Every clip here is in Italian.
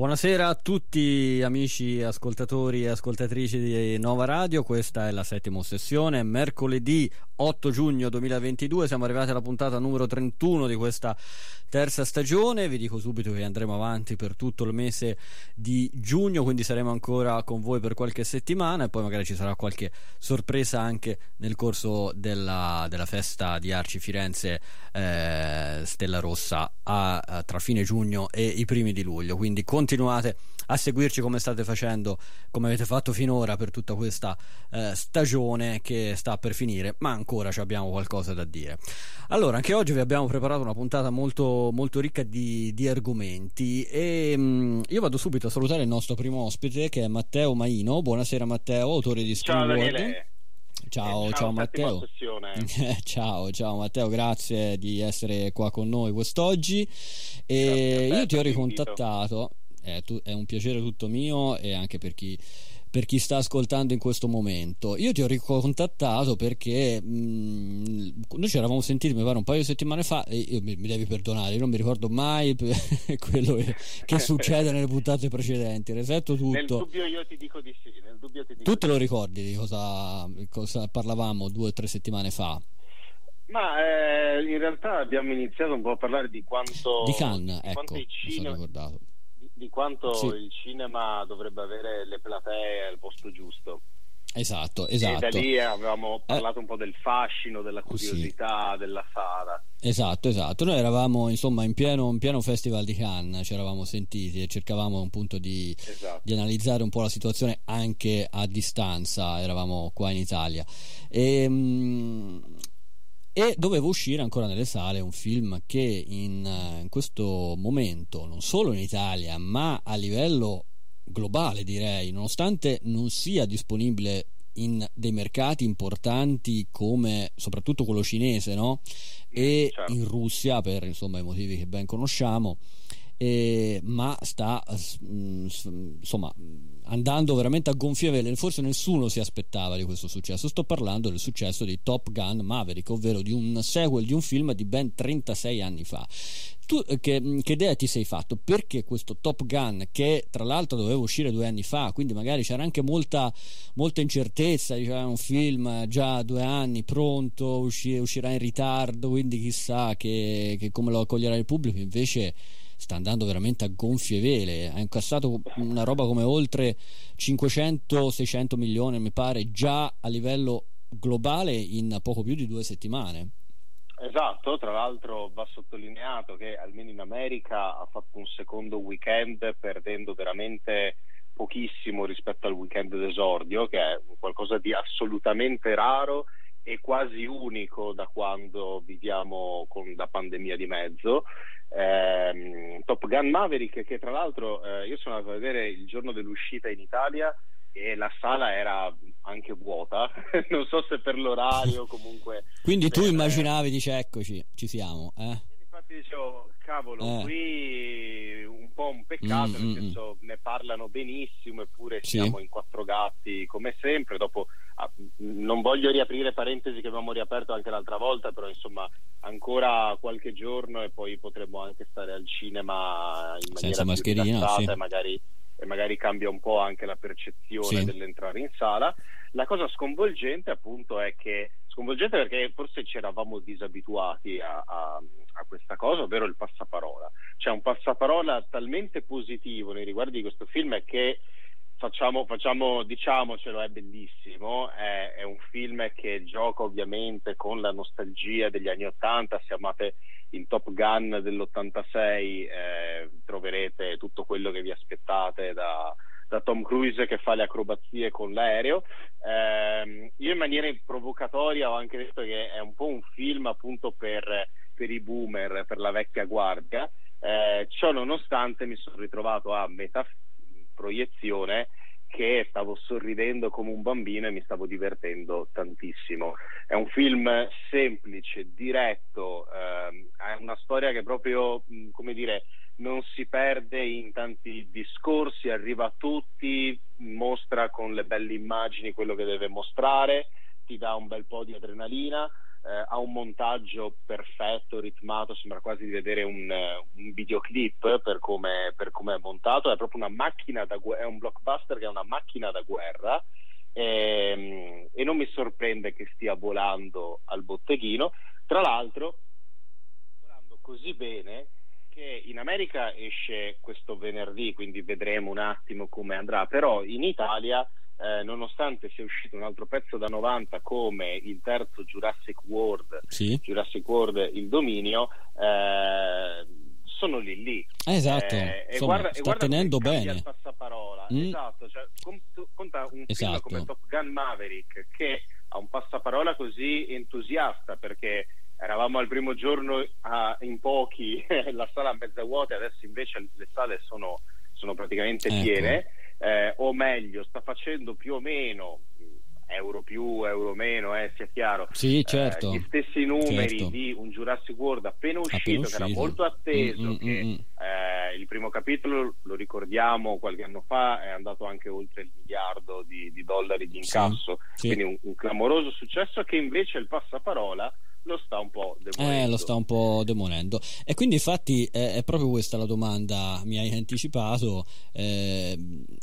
Buonasera a tutti amici ascoltatori e ascoltatrici di Nova Radio, questa è la settima sessione, mercoledì 8 giugno 2022, siamo arrivati alla puntata numero 31 di questa terza stagione, vi dico subito che andremo avanti per tutto il mese di giugno, quindi saremo ancora con voi per qualche settimana e poi magari ci sarà qualche sorpresa anche nel corso della, della festa di Arci Firenze eh, Stella Rossa a, a, tra fine giugno e i primi di luglio, quindi continuate continuate a seguirci come state facendo, come avete fatto finora per tutta questa eh, stagione che sta per finire, ma ancora abbiamo qualcosa da dire. Allora, anche oggi vi abbiamo preparato una puntata molto, molto ricca di, di argomenti e mh, mm, io vado subito a salutare il nostro primo ospite che è Matteo Maino. Buonasera Matteo, autore di Ciao Daniele. Ciao, eh, ciao, ciao Matteo. ciao, ciao Matteo, grazie di essere qua con noi quest'oggi. E io ti ho ricontattato è, tu, è un piacere tutto mio e anche per chi per chi sta ascoltando in questo momento. Io ti ho ricontattato perché mh, mm, noi ci eravamo sentiti, mi pare, un paio di settimane fa. E io, mi, mi, devi perdonare, io non mi ricordo mai quello che, che succede nelle puntate precedenti. Resetto tutto. Nel dubbio io ti dico di sì. Nel dubbio ti dico tu te lo ricordi di cosa, cosa parlavamo due o tre settimane fa? Ma eh, in realtà abbiamo iniziato un po' a parlare di quanto. Di Cannes, ecco, mi sono ricordato di quanto sì. il cinema dovrebbe avere le platee al posto giusto. Esatto, esatto. E da lì avevamo eh. parlato eh, un po' del fascino, della curiosità, sì. della sala. Esatto, esatto. Noi eravamo insomma in pieno, in pieno festival di Cannes, ci eravamo sentiti e cercavamo appunto di, esatto. di, analizzare un po' la situazione anche a distanza, eravamo qua in Italia. E, mh, e doveva uscire ancora nelle sale un film che in, in, questo momento, non solo in Italia, ma a livello globale direi, nonostante non sia disponibile in dei mercati importanti come soprattutto quello cinese no? e certo. in Russia per insomma, i motivi che ben conosciamo eh, ma sta mm, insomma andando veramente a gonfie vele forse nessuno si aspettava di questo successo. Sto parlando del successo di Top Gun Maverick ovvero di un sequel di un film di ben 36 anni fa. Tu eh, che, mm, che, idea ti sei fatto? Perché questo Top Gun, che tra l'altro doveva uscire due anni fa, quindi magari c'era anche molta, molta incertezza, diceva un film già due anni pronto, usci, uscirà in ritardo, quindi chissà che, che come lo accoglierà il pubblico, invece sta andando veramente a gonfie vele, ha incassato una roba come oltre 500-600 milioni, mi pare, già a livello globale in poco più di due settimane. Esatto, tra l'altro va sottolineato che almeno in America ha fatto un secondo weekend perdendo veramente pochissimo rispetto al weekend d'esordio, che è qualcosa di assolutamente raro e quasi unico da quando viviamo con la pandemia di mezzo. Eh, Top Gun Maverick, che tra l'altro eh, io sono andato a vedere il giorno dell'uscita in Italia e la sala era anche vuota, non so se per l'orario comunque. Quindi per... tu immaginavi, dice eccoci, ci siamo. Eh? Infatti dicevo, cavolo, eh. qui un po' un peccato, mm, nel mm, mm. senso mm. ne parlano benissimo, eppure sì. siamo in quattro gatti come sempre. Dopo non voglio riaprire parentesi che abbiamo riaperto anche l'altra volta, però insomma ancora qualche giorno e poi potremmo anche stare al cinema in maniera Senza mascherina, sì. e magari e magari cambia un po' anche la percezione sì. dell'entrare in sala. La cosa sconvolgente appunto è che sconvolgente perché forse ci eravamo disabituati a, a, a, questa cosa, ovvero il passaparola. C'è un passaparola talmente positivo nei riguardi di questo film che facciamo, facciamo diciamocelo, è bellissimo, è, è, un film che gioca ovviamente con la nostalgia degli anni Ottanta, se amate in Top Gun dell'86 eh, troverete tutto quello che vi aspettate da, da, Tom Cruise che fa le acrobazie con l'aereo. Eh, io in maniera provocatoria ho anche detto che è un po' un film appunto per, per i boomer, per la vecchia guardia. Eh, ciò nonostante mi sono ritrovato a metà proiezione che stavo sorridendo come un bambino e mi stavo divertendo tantissimo. È un film semplice, diretto, ehm, è una storia che proprio, come dire, non si perde in tanti discorsi, arriva a tutti, mostra con le belle immagini quello che deve mostrare, ti dà un bel po' di adrenalina. Eh, ha un montaggio perfetto, ritmato, sembra quasi di vedere un, un videoclip per come, per come, è montato, è proprio una macchina da guerra, è un blockbuster che è una macchina da guerra e, ehm, e non mi sorprende che stia volando al botteghino. Tra l'altro, volando così bene che in America esce questo venerdì, quindi vedremo un attimo come andrà, però in Italia eh, nonostante sia uscito un altro pezzo da 90 come il terzo Jurassic World, sì. Jurassic World il dominio, eh, sono lì lì. Esatto, eh, Insomma, e guarda, sta guarda tenendo bene. il passaparola. Mm. Esatto, cioè, conta un esatto. film come Top Gun Maverick che ha un passaparola così entusiasta perché eravamo al primo giorno a, in pochi, la sala mezza vuota, adesso invece le sale sono, sono praticamente ecco. Eh, o meglio sta facendo più o meno euro più, euro meno, eh, sia chiaro, sì, certo. eh, gli stessi numeri certo. di un Jurassic World appena uscito, appena uscito. che era molto atteso, mm, mm, che mm, mm. eh, il primo capitolo, lo ricordiamo, qualche anno fa è andato anche oltre il miliardo di, di dollari di incasso, sì, quindi Un, un clamoroso successo che invece il passaparola lo sta un po' demolendo. Eh, lo sta un po' demolendo. E quindi infatti eh, è proprio questa la domanda, mi hai anticipato, eh,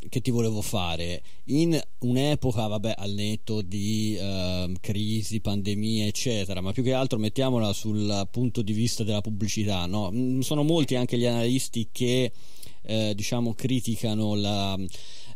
che ti volevo fare. In un'epoca, vabbè, al netto di eh, crisi, pandemie, eccetera, ma più che altro mettiamola sul punto di vista della pubblicità, no? Mm, sono molti anche gli analisti che, eh, diciamo, criticano la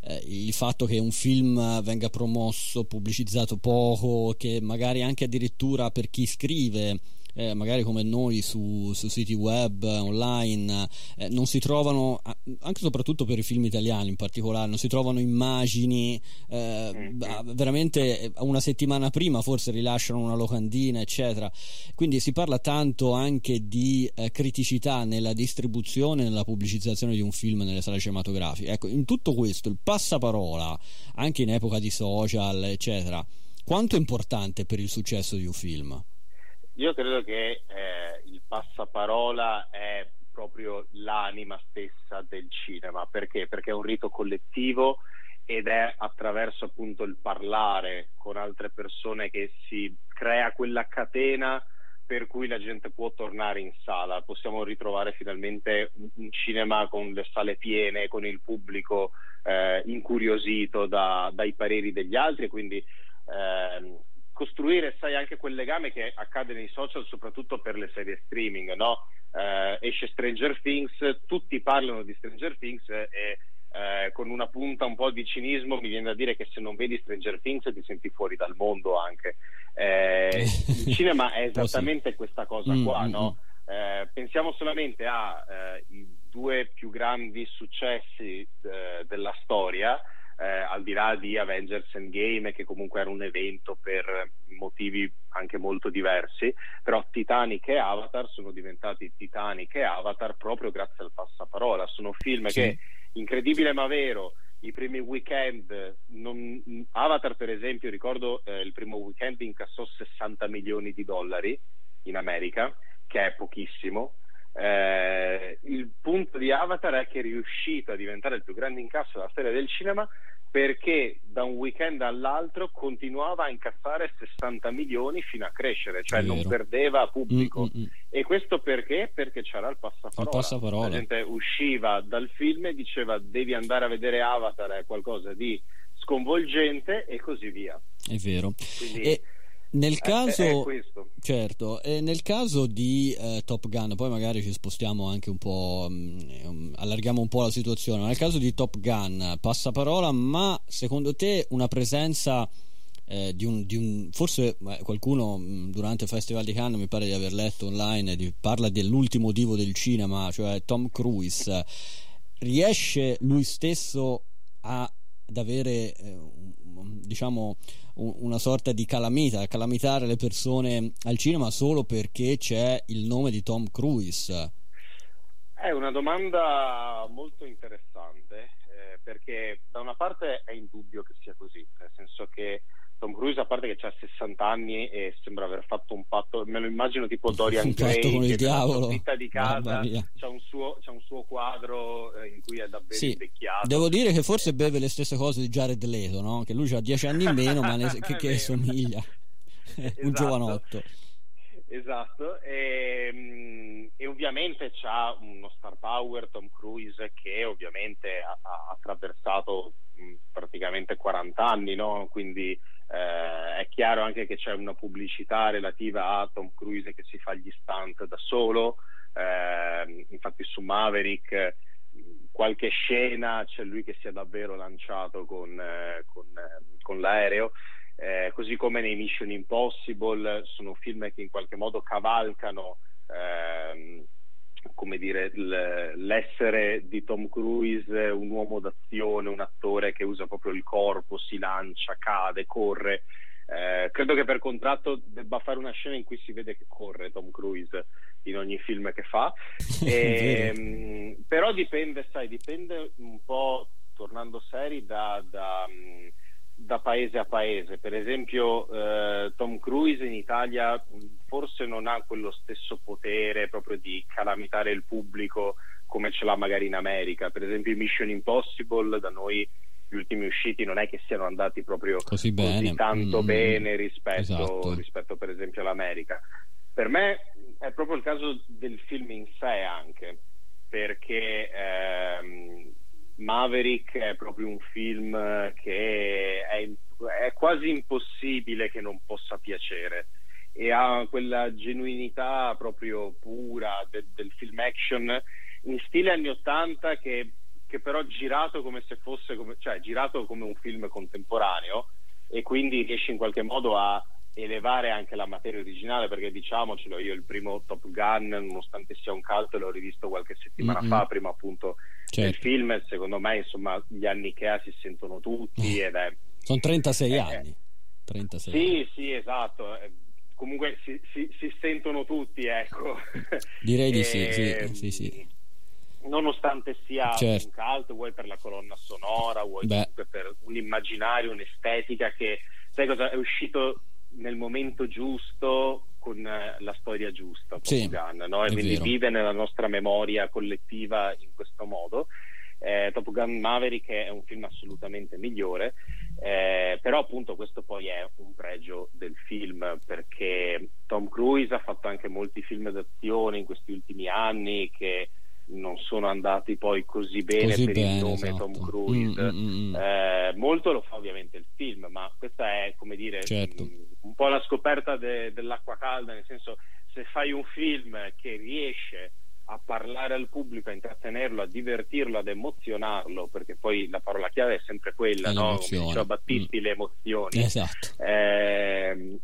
eh, il fatto che un film venga promosso, pubblicizzato poco, che magari anche addirittura per chi scrive eh, magari come noi su, su siti web online eh, non si trovano anche e soprattutto per i film italiani in particolare non si trovano immagini eh, mm-hmm. veramente eh, una settimana prima forse rilasciano una locandina eccetera quindi si parla tanto anche di eh, criticità nella distribuzione nella pubblicizzazione di un film nelle sale cinematografiche ecco in tutto questo il passaparola anche in epoca di social eccetera quanto è importante per il successo di un film? Io credo che eh, il passaparola è proprio l'anima stessa del cinema, perché? Perché è un rito collettivo ed è attraverso appunto il parlare con altre persone che si crea quella catena per cui la gente può tornare in sala, possiamo ritrovare finalmente un cinema con le sale piene, con il pubblico eh, incuriosito da, dai pareri degli altri e quindi eh, costruire, sai, anche quel legame che accade nei social, soprattutto per le serie streaming, no? Eh, esce Stranger Things, tutti parlano di Stranger Things e eh, con una punta un po' di cinismo mi viene da dire che se non vedi Stranger Things ti senti fuori dal mondo anche. Eh, il cinema è esattamente questa cosa mm, qua, mm, no? Mm. Eh, pensiamo solamente ai eh, due più grandi successi eh, della storia eh, al di là di Avengers Endgame che comunque era un evento per motivi anche molto diversi, però Titanic e Avatar sono diventati Titanic e Avatar proprio grazie al passaparola, sono film sì. che incredibile ma vero i primi weekend, non, Avatar per esempio, ricordo eh, il primo weekend incassò 60 milioni di dollari in America, che è pochissimo, eh, il punto di Avatar è che è riuscito a diventare il più grande incasso della storia del cinema perché da un weekend all'altro continuava a incassare 60 milioni fino a crescere, cioè non perdeva pubblico. Mm-mm. E questo perché? Perché c'era il passaparola. il passaparola. La gente usciva dal film e diceva devi andare a vedere Avatar, è qualcosa di sconvolgente e così via. È vero. Quindi, e nel caso, è, certo, e nel caso di eh, Top Gun, poi magari ci spostiamo anche un po', mh, mm, allarghiamo un po' la situazione. Nel caso di Top Gun, passaparola, ma secondo te una presenza eh, di, un, di, un, forse eh, qualcuno mh, mm, durante il Festival di Cannes mi pare di aver letto online di, parla dell'ultimo divo del cinema, cioè Tom Cruise. Riesce lui stesso a, ad avere eh, diciamo una sorta di calamita, calamitare le persone al cinema solo perché c'è il nome di Tom Cruise? È una domanda molto interessante eh, perché da una parte è indubbio che sia così, nel senso che Tom Cruise a parte che ha 60 anni e sembra aver fatto un patto me lo immagino tipo Dorian un Gray con il diavolo vita di casa c'ha un, suo, c'ha un suo quadro eh, in cui è davvero sì. invecchiato devo dire che forse beve le stesse cose di Jared Leto no? che lui ha 10 anni in meno ma ne, che, che somiglia esatto. un giovanotto Esatto, e, mm, e, ovviamente c'ha uno star power Tom Cruise che ovviamente ha, ha attraversato praticamente 40 anni, no? quindi eh, è chiaro anche che c'è una pubblicità relativa a Tom Cruise che si fa gli stunt da solo, eh, infatti su Maverick qualche scena c'è lui che si è davvero lanciato con, eh, con, eh, con l'aereo. Eh, così come nei Mission Impossible sono film che in qualche modo cavalcano ehm, come dire, l'essere di Tom Cruise un uomo d'azione, un attore che usa proprio il corpo, si lancia, cade, corre. Eh, credo che per contratto debba fare una scena in cui si vede che corre Tom Cruise in ogni film che fa. E, ehm, però dipende, sai, dipende un po', tornando seri, da, da mm, da paese a paese. Per esempio, eh, Tom Cruise in Italia forse non ha quello stesso potere proprio di calamitare il pubblico come ce l'ha magari in America. Per esempio, Mission Impossible da noi gli ultimi usciti non è che siano andati proprio così, così tanto mm, bene rispetto, esatto. rispetto, per esempio all'America. Per me è proprio il caso del film in sé anche, perché ehm, Maverick è proprio un film che è, è, quasi impossibile che non possa piacere e ha quella genuinità proprio pura de, del film action in stile anni 80 che, che però girato come se fosse come, cioè girato come un film contemporaneo e quindi riesce in qualche modo a elevare anche la materia originale perché diciamocelo io il primo Top Gun nonostante sia un cult l'ho rivisto qualche settimana mm-hmm. fa prima appunto certo. film secondo me insomma gli anni che ha si sentono tutti ed è sono 36 è, anni. 36 sì anni. sì esatto. Eh, comunque si, si, si, sentono tutti ecco. Direi di sì, sì, ehm, sì, sì, nonostante sia certo. un cult vuoi per la colonna sonora vuoi per un immaginario un'estetica che sai cosa è uscito nel momento giusto con eh, la storia giusta sì, Gun, no? e quindi vero. vive nella nostra memoria collettiva in questo modo eh, Top Gun Maverick è un film assolutamente migliore eh, però appunto questo poi è un pregio del film perché Tom Cruise ha fatto anche molti film d'azione in questi ultimi anni che non sono andati poi così bene così per bene, il nome esatto. Tom Cruise. Mm, mm, mm, mm. Eh, molto lo fa ovviamente il film, ma questa è come dire certo. Mm, un po' la scoperta de- dell'acqua calda, nel senso se fai un film che riesce a parlare al pubblico, a intrattenerlo, a divertirlo, ad emozionarlo, perché poi la parola chiave è sempre quella, no? come diceva Battisti, mm. le emozioni. Esatto. Eh,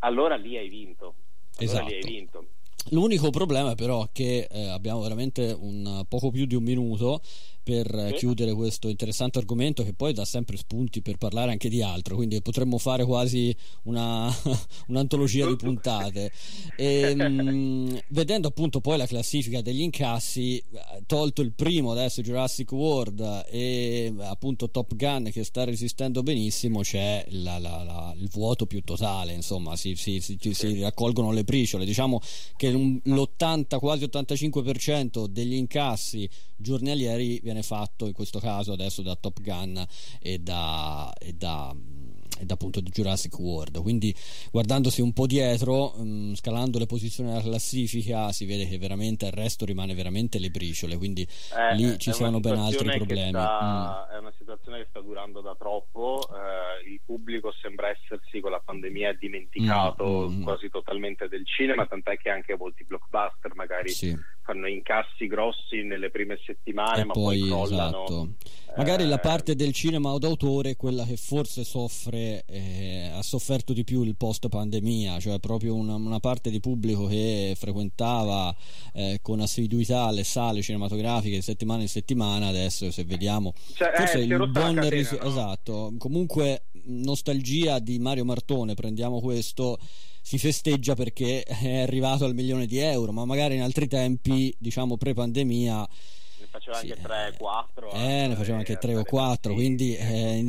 allora lì hai vinto. Allora esatto. lì hai vinto. L'unico problema però è che eh, abbiamo veramente un poco più di un minuto per sì. chiudere questo interessante argomento che poi dà sempre spunti per parlare anche di altro, quindi potremmo fare quasi una, un'antologia di puntate. E, mh, vedendo appunto poi la classifica degli incassi, tolto il primo adesso Jurassic World e appunto Top Gun che sta resistendo benissimo, c'è la, la, la, il vuoto più totale, insomma si, si, si, si raccolgono le briciole. Diciamo che l'80, quasi 85% degli incassi giornalieri viene fatto in questo caso adesso da Top Gun e da, e da ed appunto di Jurassic World quindi guardandosi un po' dietro mh, mm, scalando le posizioni della classifica si vede che veramente il resto rimane veramente le briciole quindi eh, lì ci sono ben altri problemi sta, mm. è una situazione che sta durando da troppo eh, il pubblico sembra essersi con la pandemia dimenticato mm, mm, mm. quasi totalmente del cinema tant'è che anche molti blockbuster magari sì. Fanno incassi grossi nelle prime settimane e ma poi, poi crollano esatto. magari la eh, parte del cinema d'autore è quella che forse soffre eh, ha sofferto di più il post pandemia, cioè proprio una, una parte di pubblico che frequentava eh, con assiduità le sale cinematografiche di settimana in settimana, adesso se vediamo cioè, forse il buon catena, ris- no? esatto, comunque nostalgia di Mario Martone, prendiamo questo si festeggia perché è arrivato al milione di euro, ma magari in altri tempi, diciamo pre-pandemia, faceva sì, anche 3 4 eh, ne faceva anche 3 o 4 sì. quindi è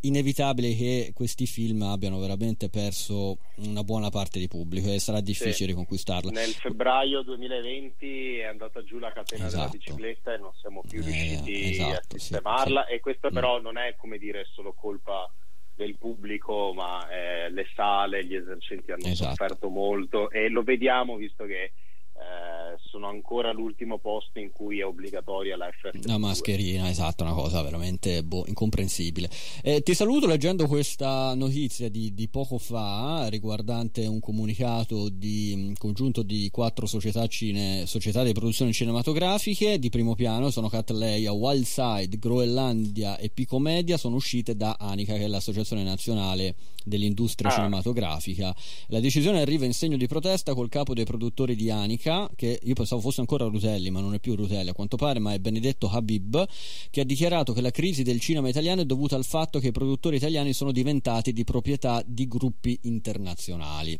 inevitabile che questi film abbiano veramente perso una buona parte di pubblico e sarà difficile sì. riconquistarla nel febbraio 2020 è andata giù la catena esatto. della bicicletta e non siamo più eh, riusciti esatto, a sistemarla e questo però mm. non è come dire solo colpa del pubblico, ma eh, le sale, gli esercenti hanno esatto. sofferto molto e lo vediamo visto che eh, sono ancora l'ultimo posto in cui è obbligatoria la FFP2. La mascherina, esatto, una cosa veramente boh, incomprensibile. Eh, ti saluto leggendo questa notizia di, di, poco fa riguardante un comunicato di congiunto di quattro società, cine, società di produzioni cinematografiche di primo piano, sono Catleya, Wildside, Groenlandia e Picomedia, sono uscite da ANICA che è l'associazione nazionale dell'industria ah. cinematografica. La decisione arriva in segno di protesta col capo dei produttori di Anica, che io pensavo fosse ancora Rutelli, ma non è più Rutelli a quanto pare, ma è Benedetto Habib, che ha dichiarato che la crisi del cinema italiano è dovuta al fatto che i produttori italiani sono diventati di proprietà di gruppi internazionali.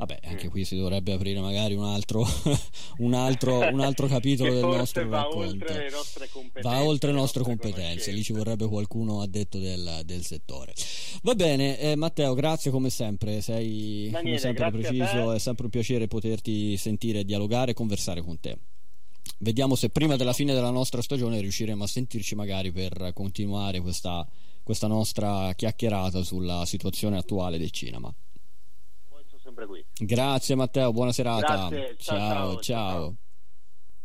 Vabbè, anche qui si dovrebbe aprire magari un altro, un altro, un altro capitolo del nostro va racconto. Oltre le nostre competenze, va oltre le nostre competenze, lì ci vorrebbe qualcuno addetto del, del settore. Va bene, eh, Matteo, grazie come sempre, sei Daniele, come sempre preciso, è sempre un piacere poterti sentire, dialogare e conversare con te. Vediamo se prima della fine della nostra stagione riusciremo a sentirci magari per continuare questa, questa nostra chiacchierata sulla situazione attuale del cinema sempre qui. Grazie Matteo, buona serata. Grazie, ciao, ciao. ciao. ciao.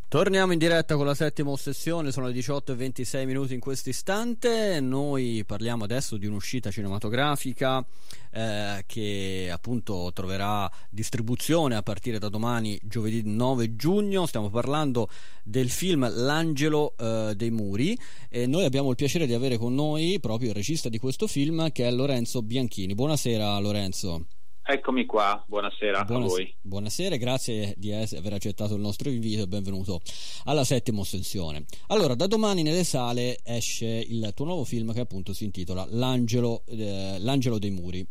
Torniamo in diretta con la settima ossessione, sono le 18 e 26 minuti in questo istante, noi parliamo adesso di un'uscita cinematografica eh, che appunto troverà distribuzione a partire da domani giovedì 9 giugno, stiamo parlando del film L'angelo eh, dei muri e noi abbiamo il piacere di avere con noi proprio il regista di questo film che è Lorenzo Bianchini. Buonasera Lorenzo. Eccomi qua, buonasera Buonas- a voi. Buonasera, grazie di aver accettato il nostro invito e benvenuto alla settima ossessione. Allora, da domani nelle sale esce il tuo nuovo film che appunto si intitola L'angelo, eh, L'angelo dei muri.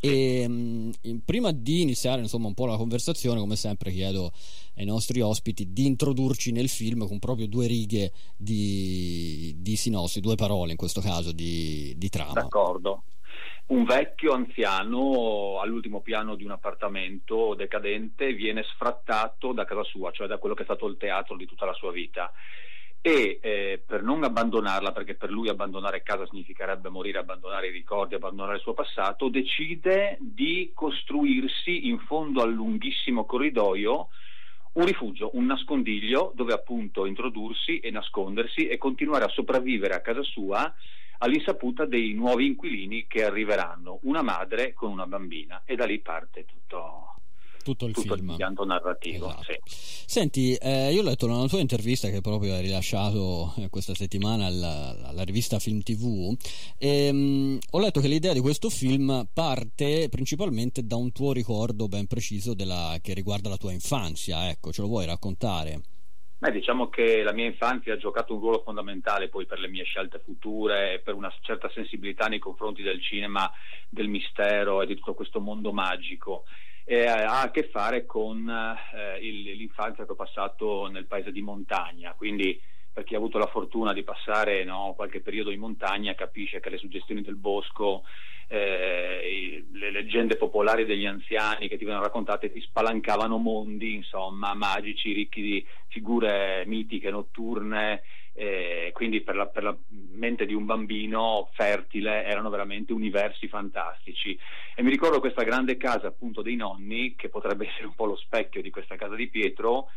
E mh, mm, prima di iniziare insomma un po' la conversazione, come sempre chiedo ai nostri ospiti di introdurci nel film con proprio due righe di, di sinossi, due parole in questo caso di, di trama. D'accordo un vecchio anziano all'ultimo piano di un appartamento decadente viene sfrattato da casa sua, cioè da quello che è stato il teatro di tutta la sua vita. E eh, per non abbandonarla, perché per lui abbandonare casa significherebbe morire, abbandonare i ricordi, abbandonare il suo passato, decide di costruirsi in fondo al lunghissimo corridoio un rifugio, un nascondiglio dove appunto introdursi e nascondersi e continuare a sopravvivere a casa sua all'insaputa dei nuovi inquilini che arriveranno, una madre con una bambina e da lì parte tutto, tutto il tutto film. l'impianto narrativo. Esatto. Sì. Senti, eh, io ho letto una tua intervista che proprio hai rilasciato eh, questa settimana alla, alla, rivista Film TV e mh, mm, ho letto che l'idea di questo film parte principalmente da un tuo ricordo ben preciso della, che riguarda la tua infanzia, ecco, ce lo vuoi raccontare? Beh, diciamo che la mia infanzia ha giocato un ruolo fondamentale poi per le mie scelte future e per una certa sensibilità nei confronti del cinema, del mistero e di tutto questo mondo magico. E ha a che fare con eh, il, l'infanzia che ho passato nel paese di montagna, quindi per chi ha avuto la fortuna di passare no, qualche periodo in montagna capisce che le suggestioni del bosco, eh, le leggende popolari degli anziani che ti vengono raccontate ti spalancavano mondi, insomma, magici, ricchi di figure mitiche, notturne, eh, quindi per la, per la, mente di un bambino fertile erano veramente universi fantastici. E mi ricordo questa grande casa appunto dei nonni, che potrebbe essere un po' lo specchio di questa casa di Pietro,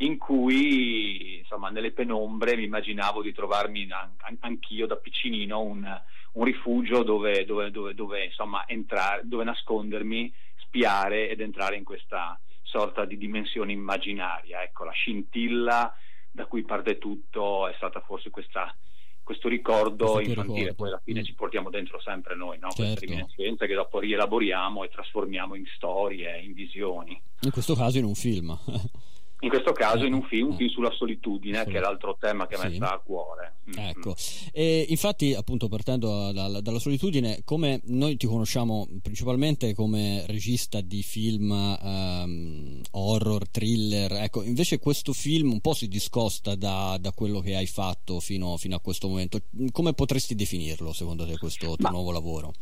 in cui insomma nelle penombre mi immaginavo di trovarmi an- anch'io da piccinino un, un rifugio dove, dove, dove, dove, insomma, entrare, dove nascondermi, spiare ed entrare in questa sorta di dimensione immaginaria. Ecco, la scintilla da cui parte tutto è stata forse questa, questo ricordo questo infantile, ricordo. poi alla fine mm. ci portiamo dentro sempre noi, no? certo. queste reminiscenze che dopo rielaboriamo e trasformiamo in storie, in visioni. In questo caso in un film. in questo caso in un film, un film sulla solitudine, che è l'altro tema che a me sta a cuore. Mm-hmm. Ecco, e infatti appunto partendo da, dalla solitudine, come noi ti conosciamo principalmente come regista di film um, horror, thriller, ecco, invece questo film un po' si discosta da, da quello che hai fatto fino, fino, a questo momento. Come potresti definirlo secondo te questo tuo Ma... nuovo lavoro?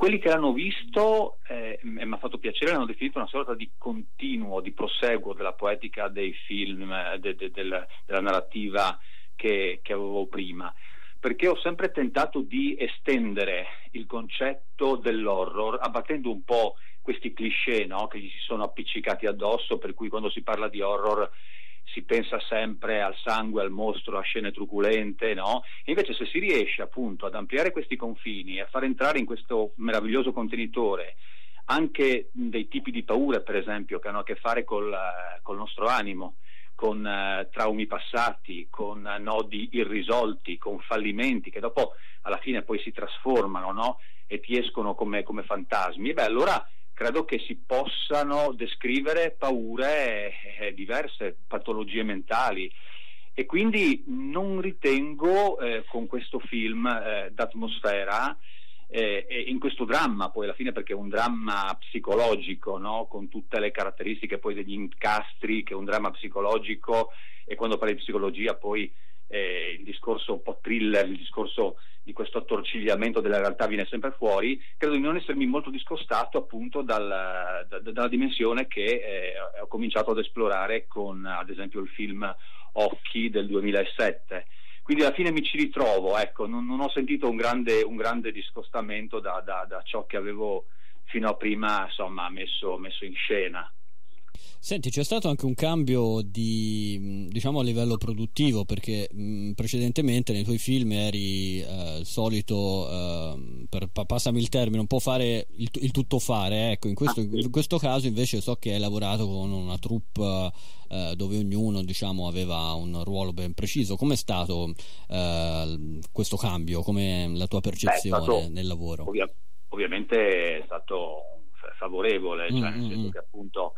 Quelli che l'hanno visto, eh, mi ha fatto piacere, l'hanno definito una sorta di continuo, di proseguo della poetica dei film, eh, de, de, del, della narrativa che, che, avevo prima. perché ho sempre tentato di estendere il concetto dell'horror, abbattendo un po' questi cliché no? che gli si sono appiccicati addosso, per cui quando si parla di horror si pensa sempre al sangue, al mostro, a scene truculente, no? Invece se si riesce appunto ad ampliare questi confini e a far entrare in questo meraviglioso contenitore anche dei tipi di paure, per esempio, che hanno a che fare col, col nostro animo, con uh, traumi passati, con uh, nodi irrisolti, con fallimenti che dopo alla fine poi si trasformano no? e ti escono come, come fantasmi, e beh allora credo che si possano descrivere paure eh, diverse, patologie mentali e quindi non ritengo eh, con questo film eh, d'atmosfera eh, in questo dramma poi alla fine perché è un dramma psicologico no? con tutte le caratteristiche poi degli incastri che è un dramma psicologico e quando parli di psicologia poi eh, il discorso un po' thriller, il discorso di questo attorcigliamento della realtà viene sempre fuori, credo di non essermi molto discostato appunto dal, da, dalla dimensione che eh, ho cominciato ad esplorare con ad esempio il film Occhi del 2007. Quindi alla fine mi ci ritrovo, ecco, non, non ho sentito un grande, un grande discostamento da, da, da, ciò che avevo fino a prima insomma, messo, messo in scena. Senti, c'è stato anche un cambio di, diciamo a livello produttivo perché mh, precedentemente nei tuoi film eri eh, il solito, eh, per, passami il termine, un po' fare il, il tutto fare, ecco, in questo, in questo, caso invece so che hai lavorato con una troupe eh, dove ognuno diciamo aveva un ruolo ben preciso. Com'è stato eh, questo cambio? Com'è la tua percezione Beh, stato, nel lavoro? Ovvia, ovviamente è stato favorevole, cioè mm-hmm. nel senso mm. che appunto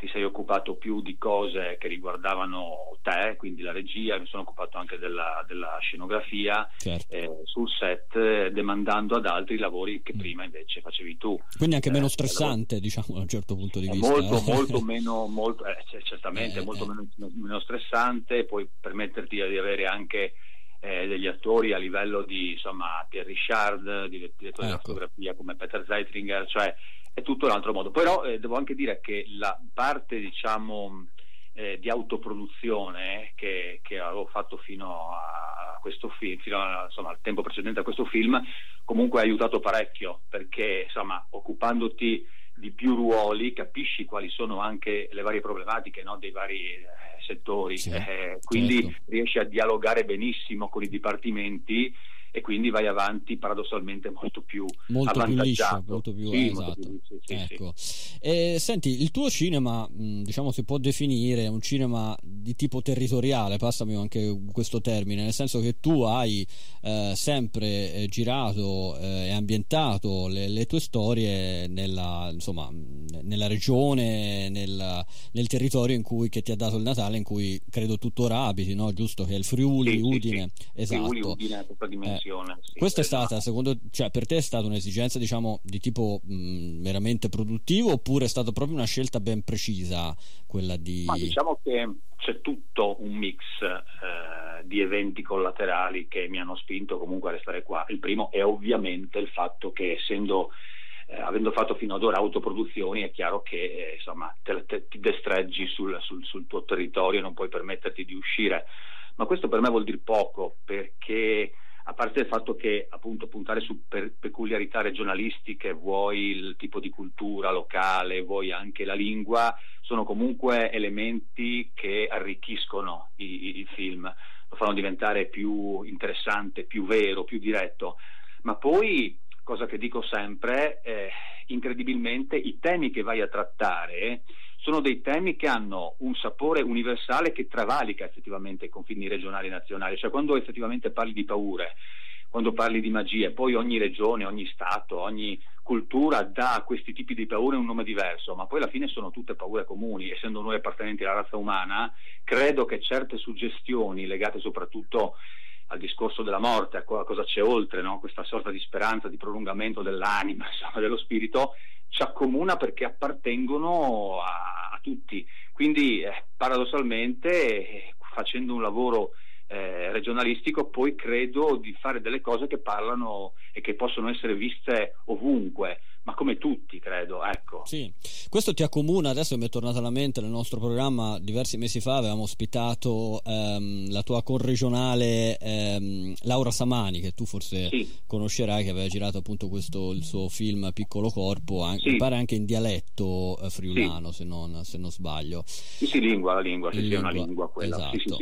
ti sei occupato più di cose che riguardavano te, quindi la regia, mi sono occupato anche della, della scenografia certo. eh, sul set, eh, demandando ad altri lavori che mm. prima invece facevi tu. Quindi anche meno eh, stressante, lavoro... diciamo, da un certo punto di vista. Molto, eh. molto meno, molto, eh, certamente, molto meno, meno, stressante, puoi permetterti di avere anche degli attori a livello di, insomma, Pierre Richard, direttore ecco. della fotografia come Peter Zeitringer, cioè è tutto un altro modo. Però eh, devo anche dire che la parte, diciamo, eh, di autoproduzione che, che, avevo fatto fino a questo film, fino a, insomma, al tempo precedente a questo film, comunque ha aiutato parecchio, perché insomma, occupandoti di più ruoli capisci quali sono anche le varie problematiche no, dei vari eh, settori, sì, eh, quindi certo. riesci a dialogare benissimo con i dipartimenti e quindi vai avanti paradossalmente molto più molto più liscio, molto più, sì, esatto. molto più liscio, sì, ecco. sì. E, senti, il tuo cinema, diciamo si può definire un cinema di tipo territoriale, passami anche questo termine, nel senso che tu hai eh, sempre eh, girato eh, e ambientato le, le, tue storie nella, insomma, nella regione, nel, nel, territorio in cui, che ti ha dato il Natale, in cui credo tuttora abiti, no? giusto? Che è il Friuli, Udine, esatto. Friuli, Udine, questa dimensione. Sì, Questa è stata, secondo cioè per te è stata un'esigenza, diciamo, di tipo mh, meramente produttivo oppure è stata proprio una scelta ben precisa quella di... Ma diciamo che c'è tutto un mix eh, di eventi collaterali che mi hanno spinto comunque a restare qua. Il primo è ovviamente il fatto che essendo eh, avendo fatto fino ad ora autoproduzioni è chiaro che eh, insomma, te, te, ti destreggi sul, sul, sul, tuo territorio e non puoi permetterti di uscire. Ma questo per me vuol dire poco perché a parte il fatto che appunto puntare su per peculiarità regionalistiche, vuoi il tipo di cultura locale, vuoi anche la lingua, sono comunque elementi che arricchiscono il, il film, lo fanno diventare più interessante, più vero, più diretto. Ma poi, cosa che dico sempre, eh, incredibilmente i temi che vai a trattare sono dei temi che hanno un sapore universale che travalica effettivamente i confini regionali e nazionali, cioè quando effettivamente parli di paure, quando parli di magie, poi ogni regione, ogni Stato, ogni cultura dà a questi tipi di paure un nome diverso, ma poi alla fine sono tutte paure comuni, essendo noi appartenenti alla razza umana, credo che certe suggestioni legate soprattutto al discorso della morte, a cosa c'è oltre, no? questa sorta di speranza, di prolungamento dell'anima, insomma, dello spirito, ci accomuna perché appartengono a, a tutti. Quindi eh, paradossalmente eh, facendo un lavoro eh, regionalistico poi credo di fare delle cose che parlano e che possono essere viste ovunque ma come tutti credo ecco sì questo ti accomuna adesso mi è tornato alla mente nel nostro programma diversi mesi fa avevamo ospitato ehm, la tua corregionale ehm, Laura Samani che tu forse sì. conoscerai che aveva girato appunto questo il suo film Piccolo Corpo anche, sì. mi pare anche in dialetto eh, friulano se, non, se, non, sbaglio sì sì lingua la lingua sì, è una lingua quella esatto.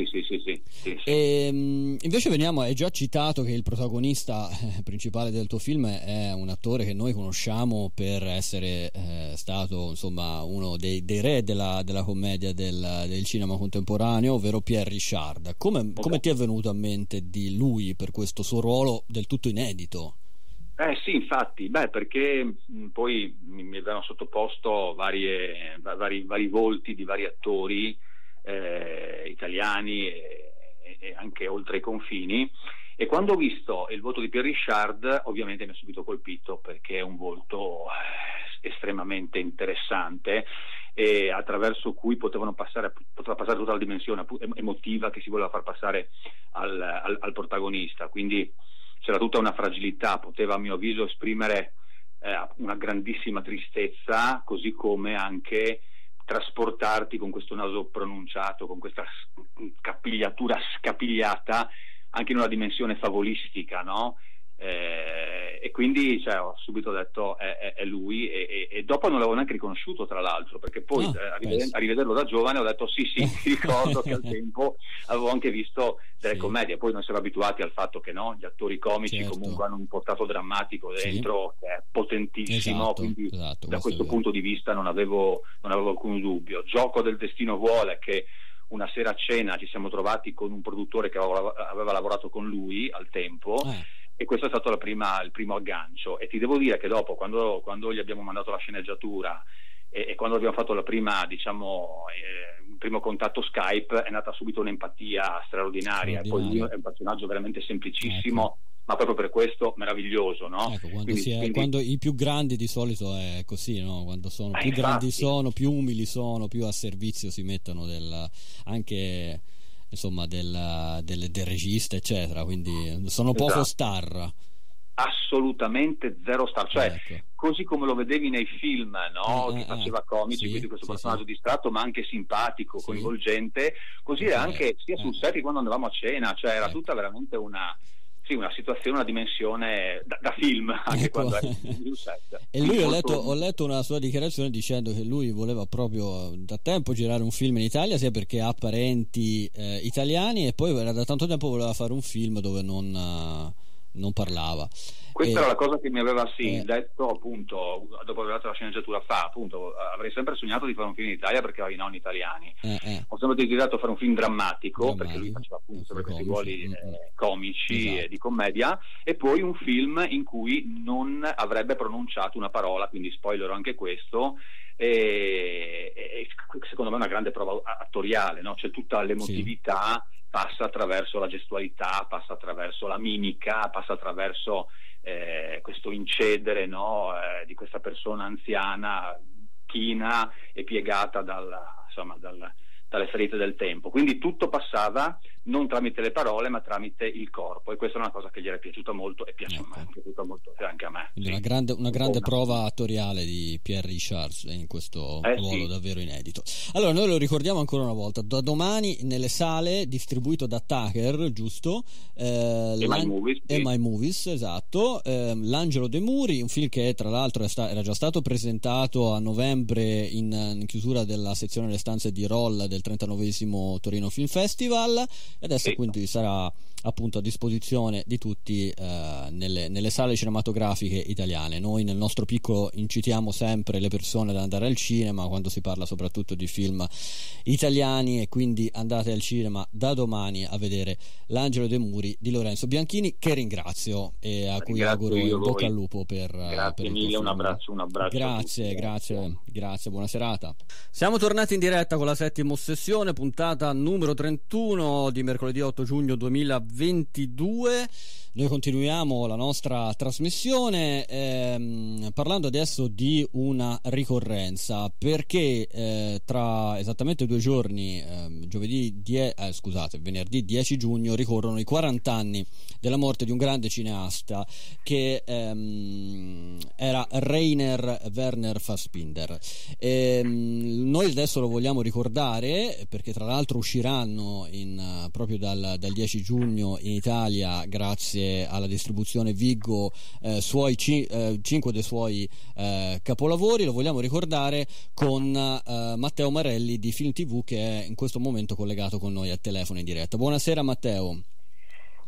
E, invece veniamo hai già citato che il protagonista eh, principale del tuo film è un attore che noi conosciamo conosciamo per essere eh, stato insomma, uno dei, dei re della, della commedia del, del, cinema contemporaneo, ovvero Pierre Richard. Come, come ti è venuto a mente di lui per questo suo ruolo del tutto inedito? Eh sì, infatti, beh, perché mh, poi mi, mi, avevano sottoposto varie, vari, vari, volti di vari attori eh, italiani e, e, anche oltre i confini e quando ho visto il voto di Pierre Richard, ovviamente mi ha subito colpito perché è un volto eh, estremamente interessante e attraverso cui passare, poteva passare tutta la dimensione emotiva che si voleva far passare al, al, al protagonista. Quindi c'era tutta una fragilità, poteva a mio avviso esprimere eh, una grandissima tristezza, così come anche trasportarti con questo naso pronunciato, con questa capigliatura scapigliata anche in una dimensione favolistica, no? Eh, e quindi cioè, ho subito detto è, è, è lui e, e, e, dopo non l'avevo neanche riconosciuto tra l'altro perché poi oh, a, riveder- a, rivederlo da giovane ho detto sì sì mi ricordo che al tempo avevo anche visto delle sì. commedie poi non siamo abituati al fatto che no, gli attori comici certo. comunque hanno un portato drammatico dentro sì. che è potentissimo esatto, quindi esatto, da questo punto di vista non avevo, non avevo alcun dubbio Gioco del destino vuole che una sera a cena ci siamo trovati con un produttore che aveva lavorato con lui al tempo. Eh. E questo è stato prima, il primo aggancio. E ti devo dire che dopo, quando, quando gli abbiamo mandato la sceneggiatura e, e quando abbiamo fatto la prima, diciamo, eh, il primo contatto Skype, è nata subito un'empatia straordinaria. straordinaria. Poi lui è un personaggio veramente semplicissimo. Ecco ma proprio per questo meraviglioso, no? Ecco, quando, quindi, è, quindi... quando, i più grandi di solito è così, no? Quando sono eh, più infatti. grandi sono, più umili sono, più a servizio si mettono del, anche insomma del, del, del regista, eccetera, quindi sono poco esatto. star assolutamente zero star, cioè ecco. così come lo vedevi nei film no? eh, che faceva comici, sì, quindi questo sì, personaggio sì. distratto ma anche simpatico, coinvolgente, così eh, anche sia sul eh. set che quando andavamo a cena, cioè era ecco. tutta veramente una, sì, una situazione, una dimensione da, da film anche ecco. quando è set. E lui ho letto, ho letto, una sua dichiarazione dicendo che lui voleva proprio da tempo girare un film in Italia, sia perché ha parenti eh, italiani e poi da tanto tempo voleva fare un film dove non. Uh, non parlava. Questa e, era la cosa che mi aveva sì, eh, detto appunto dopo aver fatto la sceneggiatura fa, appunto avrei sempre sognato di fare un film in Italia perché avevo i nonni italiani. Eh, eh. Ho sempre desiderato fare un film drammatico, perché lui faceva appunto sempre questi ruoli mm, mm. eh, comici esatto. e di commedia e poi un film in cui non avrebbe pronunciato una parola, quindi spoilerò anche questo. E, e secondo me è una grande prova attoriale, no? c'è tutta l'emotività sì passa attraverso la gestualità, passa attraverso la mimica, passa attraverso eh, questo incedere no, eh, di questa persona anziana, china e piegata dal, insomma, dal, dalle ferite del tempo. Quindi tutto passava non tramite le parole ma tramite il corpo e questa è una cosa che gli era piaciuta molto e piace ecco. a me, è piaciuta molto anche a me. Quindi sì. una grande, una grande prova attoriale di Pierre Richards in questo eh, ruolo sì. davvero inedito. Allora noi lo ricordiamo ancora una volta, da domani nelle sale distribuito da Tucker, giusto? Eh, e My Movies. E My Movies, esatto. Eh, L'Angelo De Muri, un film che tra l'altro sta- era già stato presentato a novembre in, in chiusura della sezione Le stanze di Roll del 39 Torino Film Festival e adesso sì. quindi sarà appunto a disposizione di tutti eh, nelle, nelle, sale cinematografiche italiane. Noi nel nostro piccolo incitiamo sempre le persone ad andare al cinema quando si parla soprattutto di film italiani e quindi andate al cinema da domani a vedere L'Angelo dei Muri di Lorenzo Bianchini che ringrazio e a cui auguro in bocca al lupo per Grazie per mille, un abbraccio, un abbraccio. Grazie, grazie, grazie, buona serata. Siamo tornati in diretta con la settima ossessione, puntata numero 31 di mercoledì 8 giugno 2022 Noi continuiamo la nostra trasmissione ehm, parlando adesso di una ricorrenza perché eh, tra esattamente due giorni, eh, giovedì die- eh, scusate, venerdì 10 giugno, ricorrono i 40 anni della morte di un grande cineasta che ehm, era Rainer Werner Fassbinder. E, ehm, noi adesso lo vogliamo ricordare perché tra l'altro usciranno in, proprio dal, dal 10 giugno in Italia grazie alla distribuzione Viggo eh, suoi ci, eh, cinque dei suoi eh, capolavori. Lo vogliamo ricordare con eh, Matteo Marelli di Film TV che è in questo momento collegato con noi a telefono in diretta. Buonasera Matteo.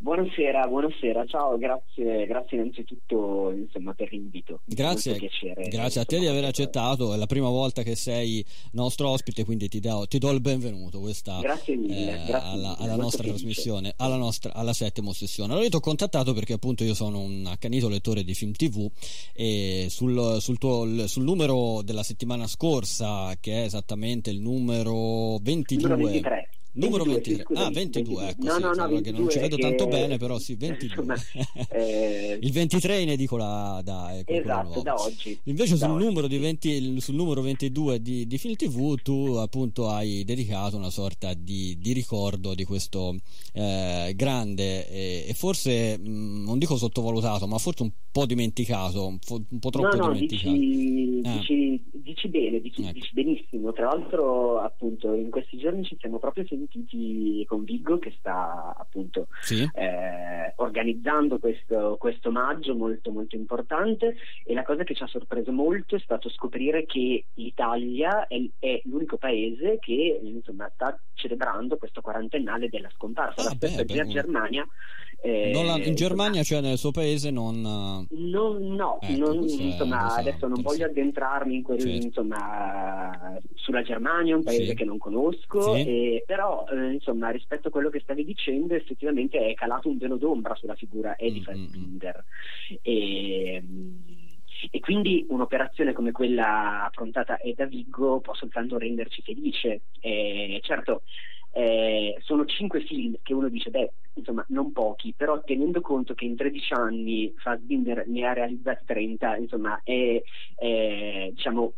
Buonasera, buonasera, ciao, grazie, grazie innanzitutto insomma, per l'invito. Grazie, piacere, grazie a te di aver accettato, è la prima volta che sei nostro ospite, quindi ti do, ti do il benvenuto questa, grazie mille, eh, grazie alla, alla nostra trasmissione, alla, nostra, alla settima ossessione. Allora io ti ho contattato perché appunto io sono un accanito lettore di film tv e sul, sul, tuo, sul numero della settimana scorsa, che è esattamente il numero 22... Numero 23. Numero 23, 23. ah 22, 22. ecco, no, sì, no, no, 22 non ci vedo che... tanto bene, però sì, 22. Insomma, eh... Il 23 in edicola da, eh, esatto, da oggi. Invece da sul, oggi. Numero 20, sul, Numero 22 di, di Film TV tu appunto hai dedicato una sorta di, di ricordo di questo eh, grande e, e forse mh, non dico sottovalutato, ma forse un po' dimenticato, un po', un po troppo no, no, dimenticato. Dici, ah. dici, dici bene, dici, ecco. dici benissimo. Tra l'altro appunto in questi giorni ci siamo proprio sentiti con Viggo che sta appunto sì. eh, organizzando questo, questo omaggio molto molto importante e la cosa che ci ha sorpreso molto è stato scoprire che l'Italia è, è l'unico paese che insomma, sta celebrando questo quarantennale della scomparsa. Ah, la stessa beh, beh, Germania la, in Germania, cioè nel suo paese, non. non no, ecco, non, insomma, adesso non voglio addentrarmi in quel, certo. insomma, sulla Germania, un paese sì. che non conosco, sì. e, però eh, insomma, rispetto a quello che stavi dicendo, effettivamente è calato un velo d'ombra sulla figura Eddie Fassbinder. E, e quindi un'operazione come quella affrontata da Viggo può soltanto renderci felice. E, certo, eh, sono cinque film che uno dice, beh, insomma, non pochi, però tenendo conto che in 13 anni Fassbinder ne ha realizzati 30, insomma, è, è diciamo,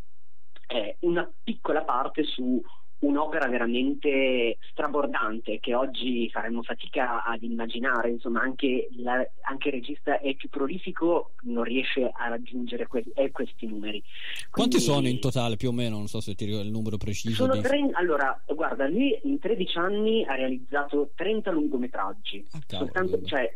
è una piccola parte su un'opera veramente strabordante che oggi faremmo fatica ad immaginare, insomma anche, la, anche il regista è più prolifico non riesce a raggiungere que- questi numeri. Quanti Quindi, sono in totale più o meno? Non so se ti ricordo il numero preciso. Sono tre, allora, guarda, lui in 13 anni ha realizzato 30 lungometraggi, ah, Soltanto, cioè,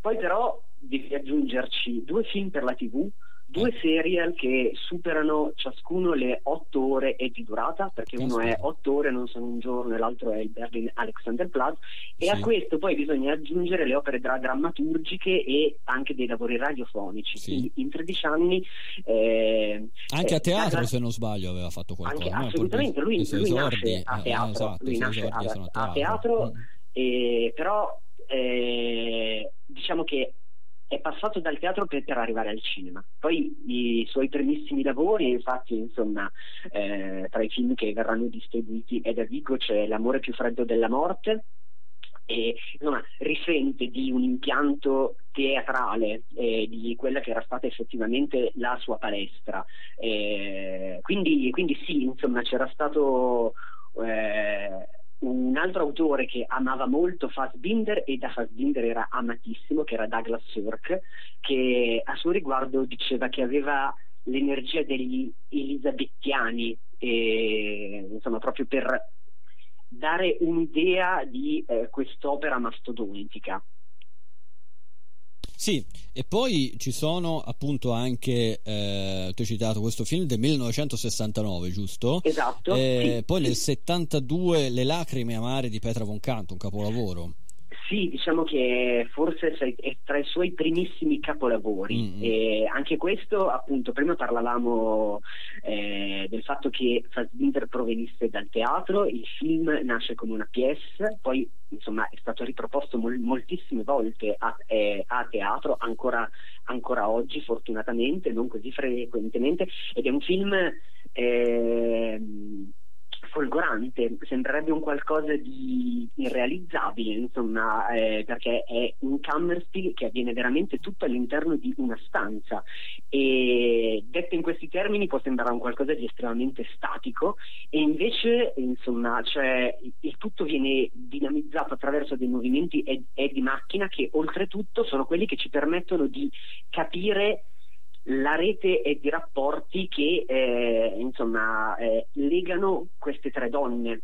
poi però devi aggiungerci due film per la tv, due serial che superano ciascuno le otto ore e di durata, perché uno è otto ore, non sono un giorno, e l'altro è il Berlin Alexanderplatz, e sì. a questo poi bisogna aggiungere le opere dra- drammaturgiche e anche dei lavori radiofonici. Sì. Quindi in 13 anni... Eh, anche eh, a teatro, da... se non sbaglio, aveva fatto qualcosa. Anche, assolutamente, lui, lui nasce a teatro, eh, esatto, lui nasce a, a, teatro, a teatro mm. però eh, diciamo che è passato dal teatro per, per, arrivare al cinema. Poi i suoi primissimi lavori, infatti, insomma, eh, tra i film che verranno distribuiti è da Vigo c'è L'amore più freddo della morte e insomma risente di un impianto teatrale eh, di quella che era stata effettivamente la sua palestra. Eh, quindi, quindi sì, insomma, c'era stato eh, un altro autore che amava molto Fassbinder e da Fassbinder era amatissimo, che era Douglas Sirk, che a suo riguardo diceva che aveva l'energia degli elisabettiani, e, insomma proprio per dare un'idea di eh, quest'opera mastodontica. Sì, e poi ci sono appunto anche, eh, tu hai citato questo film del 1969, giusto? Esatto. Eh, sì, poi sì. nel 72 Le lacrime amare di Petra von Kant, un capolavoro. Sì, diciamo che forse è tra i suoi primissimi capolavori. Mm-hmm. E anche questo, appunto, prima parlavamo eh, del fatto che Fassbinder provenisse dal teatro, il film nasce come una pièce, poi insomma è stato riproposto mol- moltissime volte a, eh, a teatro, ancora, ancora, oggi fortunatamente, non così frequentemente, ed è un film... Eh, folgorante, sembrerebbe un qualcosa di irrealizzabile, insomma, eh, perché è un cammerspiel che avviene veramente tutto all'interno di una stanza. E detto in questi termini può sembrare un qualcosa di estremamente statico e invece, insomma, cioè, il tutto viene dinamizzato attraverso dei movimenti e, e di macchina che oltretutto sono quelli che ci permettono di capire la rete è di rapporti che eh, insomma, eh, legano queste tre donne.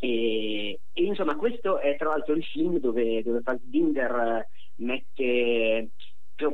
E, e, insomma questo è tra l'altro il film dove, dove Fassbinder mette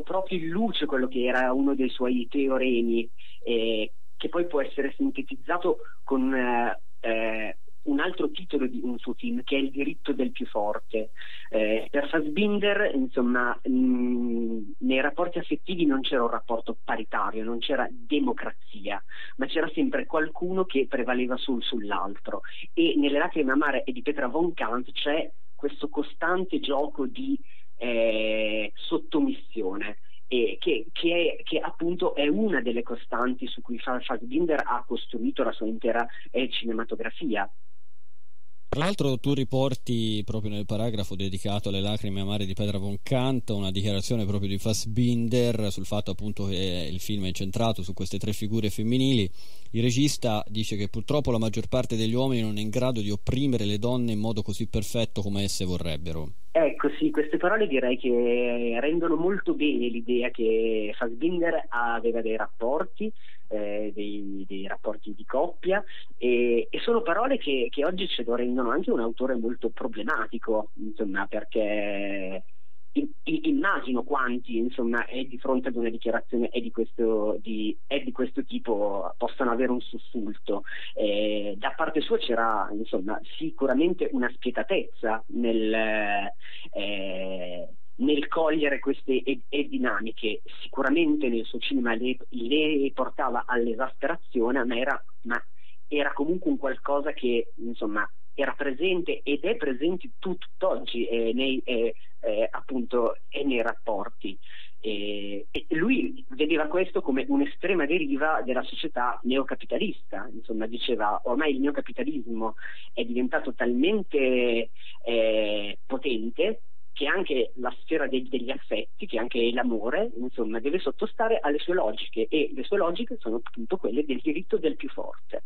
proprio in luce quello che era uno dei suoi teoremi eh, che poi può essere sintetizzato con eh, eh un altro titolo di un suo film che è Il diritto del più forte. Eh, per Fassbinder, insomma, mh, nei rapporti affettivi non c'era un rapporto paritario, non c'era democrazia, ma c'era sempre qualcuno che prevaleva sul, sull'altro. E nelle lacrime amare e di Petra von Kant c'è questo costante gioco di eh, sottomissione. Che, che, è, che, appunto è una delle costanti su cui Fassbinder ha costruito la sua intera eh, cinematografia. Tra l'altro tu riporti proprio nel paragrafo dedicato alle lacrime amare di Petra von Kant una dichiarazione proprio di Fassbinder sul fatto appunto che il film è incentrato su queste tre figure femminili. Il regista dice che purtroppo la maggior parte degli uomini non è in grado di opprimere le donne in modo così perfetto come esse vorrebbero. Ecco sì, queste parole direi che rendono molto bene l'idea che Fassbinder aveva dei rapporti eh, dei, dei, rapporti di coppia e, e sono parole che, che, oggi ce lo rendono anche un autore molto problematico, insomma, perché immagino quanti insomma, è di fronte ad una dichiarazione è di questo, di, è di questo tipo possano avere un sussulto. Eh, da parte sua c'era insomma, sicuramente una spietatezza nel, eh, nel cogliere queste e, e dinamiche. Sicuramente nel suo cinema le, le portava all'esasperazione, ma era, ma era, comunque un qualcosa che insomma era presente ed è presente tutt'oggi eh, nei, eh, eh, appunto, nei rapporti. E lui vedeva questo come un'estrema deriva della società neocapitalista, insomma diceva ormai il neocapitalismo è diventato talmente eh, potente che anche la sfera dei, degli affetti, che anche l'amore, insomma, deve sottostare alle sue logiche e le sue logiche sono appunto quelle del diritto del più forte.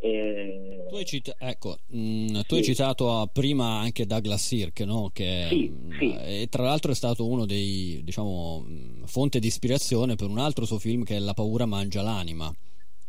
Eh... Tu, hai, cita- ecco, mh, mm, tu sì. hai citato prima anche Douglas Sirk, no? che sì, mh, sì. E tra l'altro è stato uno dei, diciamo, mh, fonte di ispirazione per un altro suo film che è La paura mangia l'anima.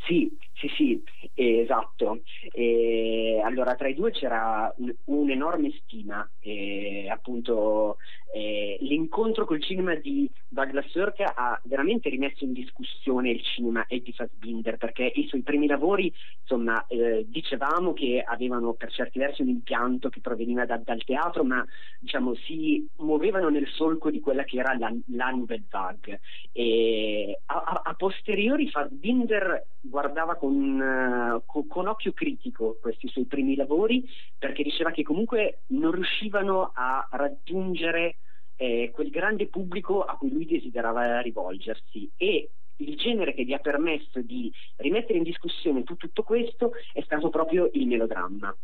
Sì, sì, sì, eh, esatto. Eh, allora, tra i due c'era un, un'enorme stima, eh, appunto l'incontro col cinema di Douglas Sirk ha veramente rimesso in discussione il cinema Eddie Fassbinder perché i suoi primi lavori, insomma, eh, dicevamo che avevano per certi versi un impianto che proveniva da, dal teatro, ma diciamo si muovevano nel solco di quella che era la, la Nouvelle Vague. E a, a, a posteriori Fassbinder guardava con, uh, con, con occhio critico questi suoi primi lavori perché diceva che comunque non riuscivano a raggiungere eh, quel grande pubblico a cui lui desiderava rivolgersi e il genere che gli ha permesso di rimettere in discussione tutto questo è stato proprio il melodramma.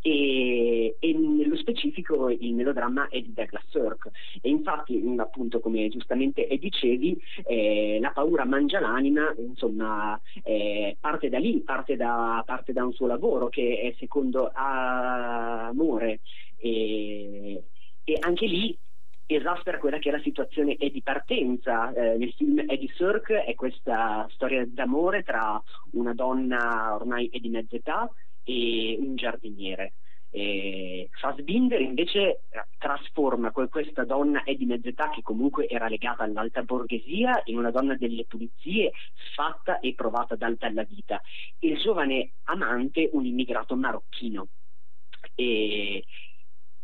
E, e, nello specifico il melodramma è di Douglas Sirk e infatti appunto come giustamente dicevi eh, la paura mangia l'anima insomma eh, parte da lì parte da, parte da, un suo lavoro che è secondo Amore e, e anche lì esaspera quella che è la situazione è di partenza. Eh, nel film Eddie Sirk è questa storia d'amore tra una donna ormai è di mezza età e un giardiniere. E Fassbinder invece trasforma questa donna è di mezza età che comunque era legata all'alta borghesia in una donna delle pulizie fatta e provata dal, dalla vita. Il giovane amante un immigrato marocchino. E,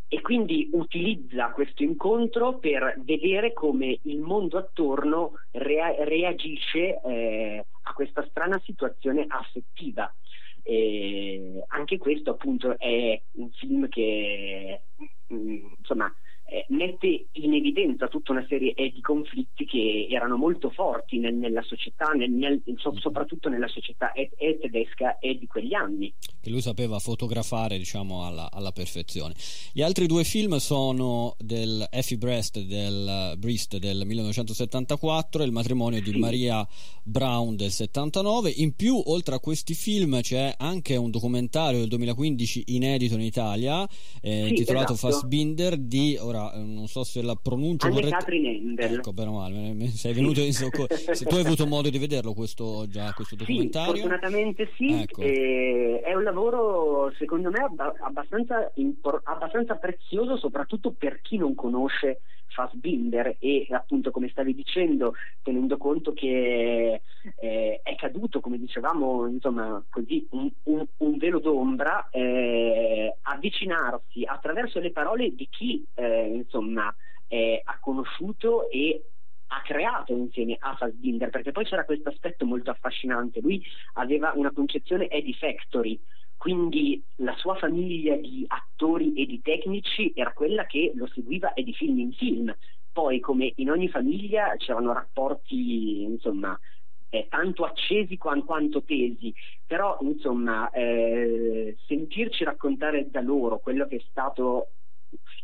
e quindi utilizza questo incontro per vedere come il mondo attorno rea- reagisce eh, a questa strana situazione affettiva. E anche questo appunto è un film che mm, insomma eh, mette in evidenza tutta una serie di conflitti che erano molto forti nel, nella società, nel, nel, so, soprattutto nella società e, e tedesca e di quegli anni. Che lui sapeva fotografare diciamo, alla, alla, perfezione. Gli altri due film sono del Effie Brest del, Brist del 1974 e Il matrimonio di sì. Maria Brown del 79. In più, oltre a questi film, c'è anche un documentario del 2015 inedito in Italia eh, sì, intitolato esatto. Fassbinder di ora eh, non so se la pronuncio Anne corretta. Ecco, bene male, sei venuto in soccorso. se tu hai avuto modo di vederlo questo, già, questo documentario? Sì, fortunatamente sì. Ecco. È un lavoro secondo me abbastanza, impor- abbastanza prezioso soprattutto per chi non conosce Fassbinder e appunto come stavi dicendo tenendo conto che eh, è caduto come dicevamo insomma così un, un, un velo d'ombra eh, avvicinarsi attraverso le parole di chi eh, insomma ha conosciuto e ha creato insieme a Fassbinder perché poi c'era questo aspetto molto affascinante lui aveva una concezione Eddie Factory quindi la sua famiglia di attori e di tecnici era quella che lo seguiva e di film in film. Poi, come in ogni famiglia, c'erano rapporti, insomma, eh, tanto accesi quanto, quanto, tesi, però insomma eh, sentirci raccontare da loro quello che è stato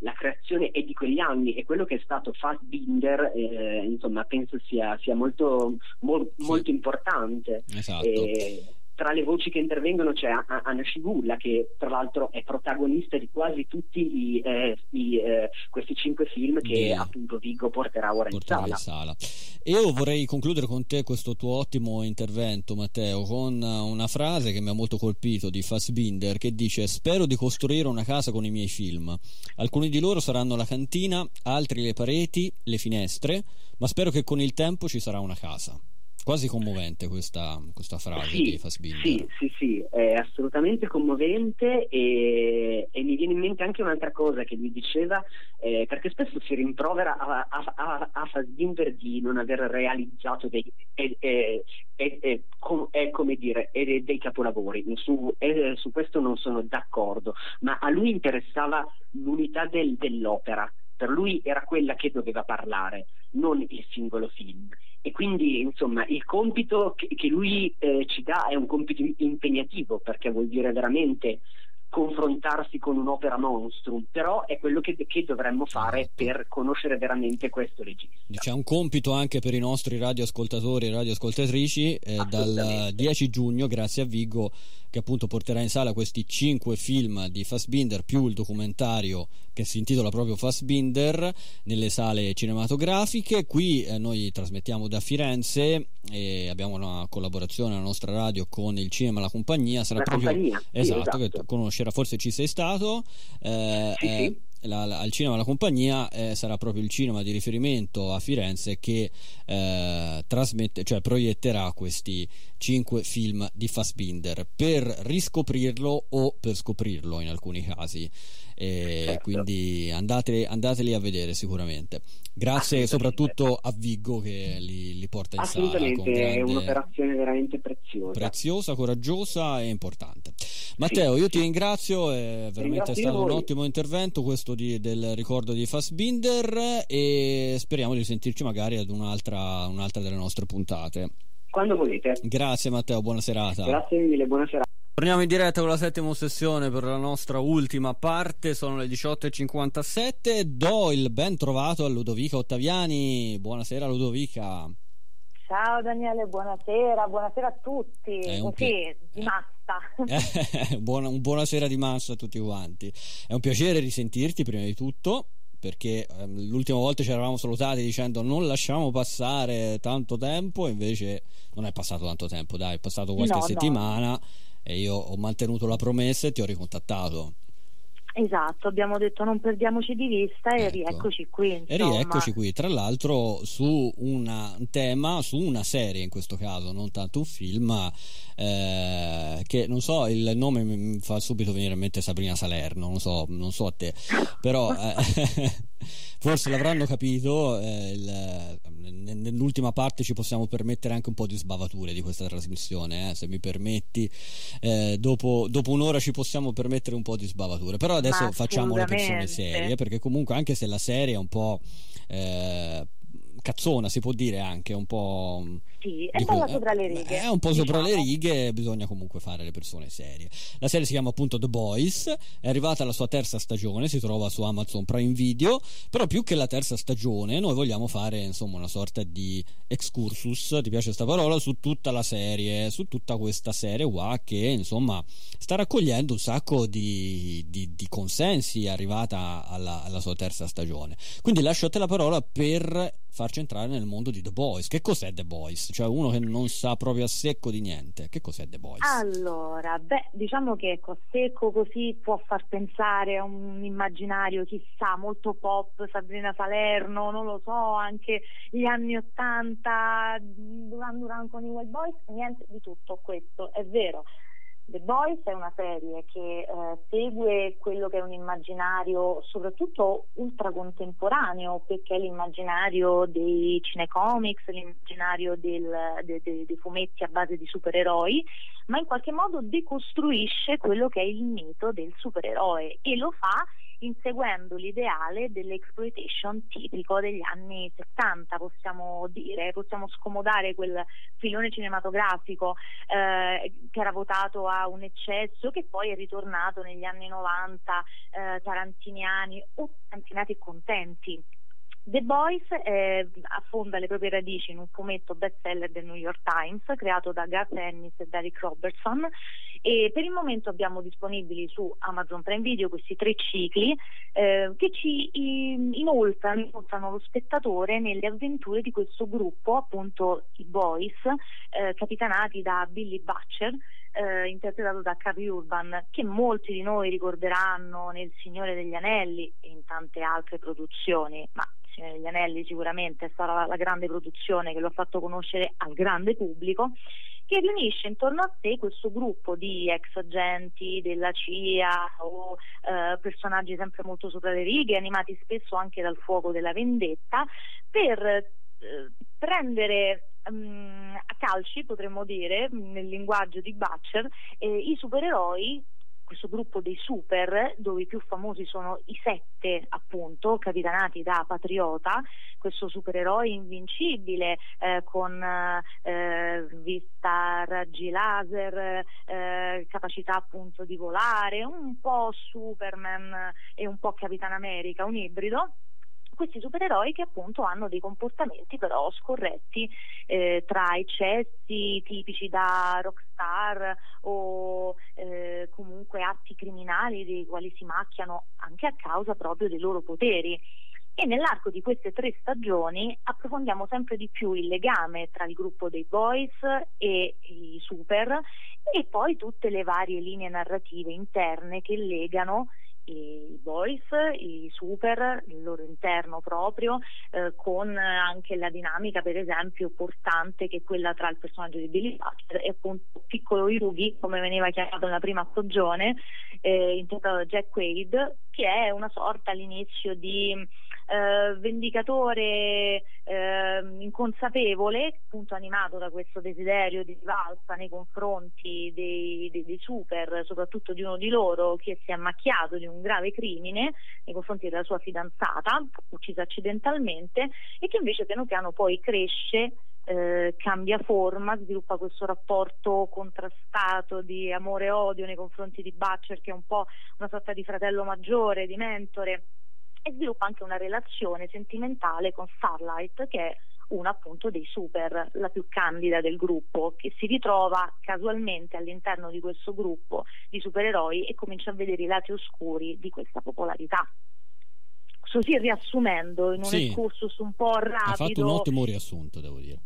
la creazione e di quegli anni e quello che è stato Fassbinder eh, insomma penso sia, sia molto, mo, molto sì. importante esatto. Eh, tra le voci che intervengono c'è Anna Scigulla che tra l'altro è protagonista di quasi tutti i, eh, i, eh, questi cinque film che yeah. appunto Vigo porterà ora porterà in sala. in sala. Io vorrei concludere con te questo tuo ottimo intervento Matteo con una frase che mi ha molto colpito di Fassbinder che dice spero di costruire una casa con i miei film. Alcuni di loro saranno la cantina, altri le pareti, le finestre, ma spero che con il tempo ci sarà una casa. Quasi commovente questa, questa frase sì, di Fassbinder. Sì, sì, sì, è assolutamente commovente e, e, mi viene in mente anche un'altra cosa che lui diceva, eh, perché spesso si rimprovera a, a, a, a Fassbinder di non aver realizzato dei, eh, eh, com, come dire, dei capolavori, su, su, questo non sono d'accordo, ma a lui interessava l'unità del, dell'opera, per lui era quella che doveva parlare, non il singolo film e quindi insomma il compito che, che lui eh, ci dà è un compito impegnativo perché vuol dire veramente confrontarsi con un'opera monstrum, però è quello che, che dovremmo fare esatto. per conoscere veramente questo regista. C'è un compito anche per i nostri radioascoltatori e radioascoltatrici eh, dal 10 giugno, grazie a Vigo, che appunto porterà in sala questi cinque film di Fassbinder più il documentario che si intitola proprio Fassbinder nelle sale cinematografiche. Qui eh, noi trasmettiamo da Firenze e abbiamo una collaborazione alla nostra radio con il cinema La Compagnia. Sarà la proprio compagnia. Esatto, esatto, che conoscerà, forse ci sei stato. Eh, sì, eh, sì la, la, al cinema La Compagnia eh, sarà proprio il cinema di riferimento a Firenze che eh, trasmette, cioè proietterà questi cinque film di Fassbinder per riscoprirlo o per scoprirlo in alcuni casi e certo. quindi andate, andateli a vedere sicuramente. Grazie soprattutto a Viggo che li, li porta in sala assolutamente è un'operazione veramente preziosa. preziosa, coraggiosa e importante. Matteo sì, io sì. ti ringrazio è veramente stato un ottimo intervento questo di, del ricordo di Fassbinder e speriamo di sentirci magari ad un'altra, un'altra delle nostre puntate. Quando volete. Grazie Matteo buona serata. Grazie mille buona serata Torniamo in diretta con la settima sessione per la nostra ultima parte, sono le 18.57, do il ben trovato a Ludovica Ottaviani, buonasera Ludovica. Ciao Daniele, buonasera, buonasera a tutti, È un pi- di massa. Buona, buonasera di massa a tutti quanti, è un piacere risentirti prima di tutto perché ehm, l'ultima volta ci eravamo salutati dicendo non lasciamo passare tanto tempo, invece non è passato tanto tempo, dai, è passato qualche no, settimana. No e io ho mantenuto la promessa e ti ho ricontattato. Esatto, abbiamo detto non perdiamoci di vista e ecco. rieccoci qui. Insomma. E rieccoci qui, tra l'altro su una, un tema, su una serie in questo caso, non tanto un film, eh, che non so, il nome mi fa subito venire in mente Sabrina Salerno, non so, non so a te, però eh, forse l'avranno capito, eh, il, nel, l'ultima parte ci possiamo permettere anche un po' di sbavature di questa trasmissione, eh, se mi permetti. Eh, dopo, dopo, un'ora ci possiamo permettere un po' di sbavature, però adesso facciamo le persone serie, perché comunque anche se la serie è un po' eh, cazzona, si può dire anche, un po'... Sì, è un po' sopra le righe. È un po' diciamo. sopra le righe, bisogna comunque fare le persone serie. La serie si chiama appunto The Boys, è arrivata alla sua terza stagione, si trova su Amazon Prime Video, però più che la terza stagione noi vogliamo fare insomma una sorta di excursus, ti piace questa parola, su tutta la serie, su tutta questa serie qua che insomma sta raccogliendo un sacco di, di, di consensi, arrivata alla, alla sua terza stagione. Quindi lascio a te la parola per farci entrare nel mondo di The Boys. Che cos'è The Boys? Cioè uno che non sa proprio a secco di niente. Che cos'è The Boys? Allora, beh, diciamo che ecco, secco così può far pensare a un immaginario, chissà, molto pop, Sabrina Salerno, non lo so, anche gli anni Ottanta, Duran Duran con i Wild Boys, niente di tutto questo, è vero. The Boys è una serie che eh, segue quello che è un immaginario soprattutto ultracontemporaneo, perché è l'immaginario dei cinecomics, l'immaginario del, de, de, dei fumetti a base di supereroi, ma in qualche modo decostruisce quello che è il mito del supereroe e lo fa inseguendo l'ideale dell'exploitation tipico degli anni 70, possiamo dire, possiamo scomodare quel filone cinematografico eh, che era votato a un eccesso che poi è ritornato negli anni 90 eh, tarantiniani o tarantinati contenti The Boys eh, affonda le proprie radici in un fumetto bestseller del New York Times creato da Garth Ennis e Derek Robertson. E per il momento abbiamo disponibili su Amazon Prime Video questi tre cicli eh, che ci inoltrano, inoltrano, lo spettatore nelle avventure di questo gruppo, appunto i Boys, eh, capitanati da Billy Butcher eh, interpretato da Carrie Urban, che molti di noi ricorderanno nel Signore degli Anelli e in tante altre produzioni, ma Signore degli Anelli sicuramente è stata la, la grande produzione che lo ha fatto conoscere al grande pubblico che riunisce intorno a sé questo gruppo di ex agenti della CIA o eh, personaggi sempre molto sopra le righe, animati spesso anche dal fuoco della vendetta, per eh, prendere um, a calci, potremmo dire, nel linguaggio di Butcher, eh, i supereroi questo gruppo dei super, dove i più famosi sono i sette, appunto, capitanati da Patriota, questo supereroe invincibile eh, con eh, vista raggi laser, eh, capacità appunto di volare, un po' Superman e un po' Capitan America, un ibrido questi supereroi che appunto hanno dei comportamenti però scorretti eh, tra eccessi tipici da rockstar o eh, comunque atti criminali dei quali si macchiano anche a causa proprio dei loro poteri. E nell'arco di queste tre stagioni approfondiamo sempre di più il legame tra il gruppo dei boys e i super e poi tutte le varie linee narrative interne che legano i boys, i super, il loro interno proprio, eh, con anche la dinamica per esempio portante che è quella tra il personaggio di Billy Butcher e appunto piccolo Yugi, come veniva chiamato nella prima stagione, eh, interpretato da Jack Quaid, che è una sorta all'inizio di eh, vendicatore eh, inconsapevole, appunto animato da questo desiderio di rivalsa nei confronti dei, dei, dei, super, soprattutto di uno di loro che si è macchiato di un grave crimine nei confronti della sua fidanzata, uccisa accidentalmente, e che invece piano piano poi cresce eh, cambia forma, sviluppa questo rapporto contrastato di amore e odio nei confronti di Butcher che è un po' una sorta di fratello maggiore, di mentore e sviluppa anche una relazione sentimentale con Starlight che è una appunto dei super, la più candida del gruppo, che si ritrova casualmente all'interno di questo gruppo di supereroi e comincia a vedere i lati oscuri di questa popolarità. Così riassumendo in un sì, excursus un po' rapido. Ha fatto un ottimo riassunto, devo dire.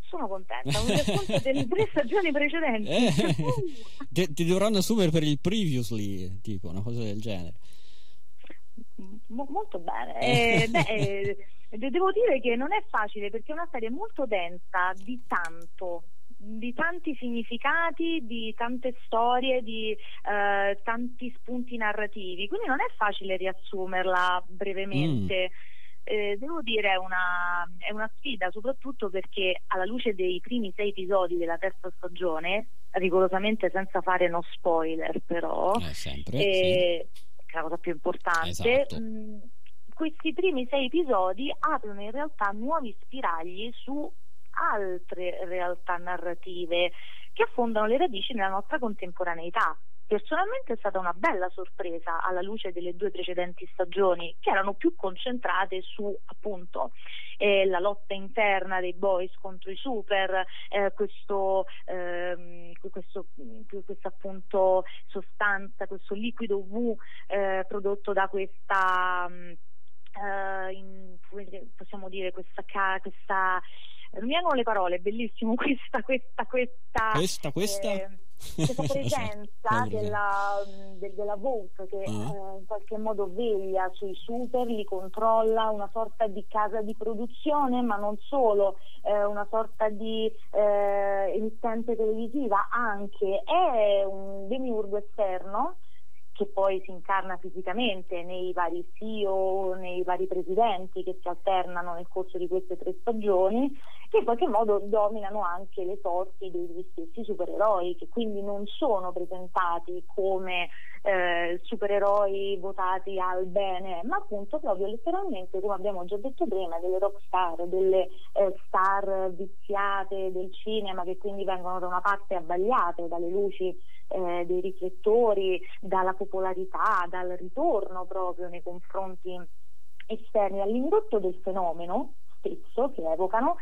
Sono contenta, un riassunto delle tre stagioni precedenti. Eh, ti, ti dovranno assumere per il previously, tipo una cosa del genere. Mo- molto bene. Eh, beh, eh, devo dire che non è facile perché è una serie molto densa di tanto di tanti significati, di tante storie, di eh, tanti spunti narrativi, quindi non è facile riassumerla brevemente. Mm. eh, devo dire è una, è una, sfida soprattutto perché alla luce dei primi sei episodi della terza stagione, rigorosamente senza fare no spoiler però, eh, sempre, eh, sì. Che è la cosa più importante, esatto. mh, questi primi sei episodi aprono in realtà nuovi spiragli su altre realtà narrative che affondano le radici nella nostra contemporaneità. Personalmente è stata una bella sorpresa alla luce delle due precedenti stagioni che erano più concentrate su appunto eh, la lotta interna dei boys contro i super, eh, questo, ehm, questo, questa appunto sostanza, questo liquido V eh, prodotto da questa, uh, in, possiamo dire, questa, questa non mi vengono le parole, bellissimo questa, questa, questa, questa, questa? Questa presenza della, de, della Volt che uh-huh. eh, in qualche modo veglia sui super, li controlla, una sorta di casa di produzione, ma non solo, eh, una sorta di eh, emittente televisiva anche, è un demiurgo esterno che poi si incarna fisicamente nei vari CEO, nei vari presidenti che si alternano nel corso di queste tre stagioni, che in qualche modo dominano anche le sorti degli stessi supereroi, che quindi non sono presentati come eh, supereroi votati al bene, ma appunto proprio letteralmente, come abbiamo già detto prima, delle rock star, delle eh, star viziate del cinema che quindi vengono da una parte abbagliate dalle luci eh, dei riflettori, dalla popolarità, dal ritorno proprio nei confronti esterni all'indotto del fenomeno stesso che evocano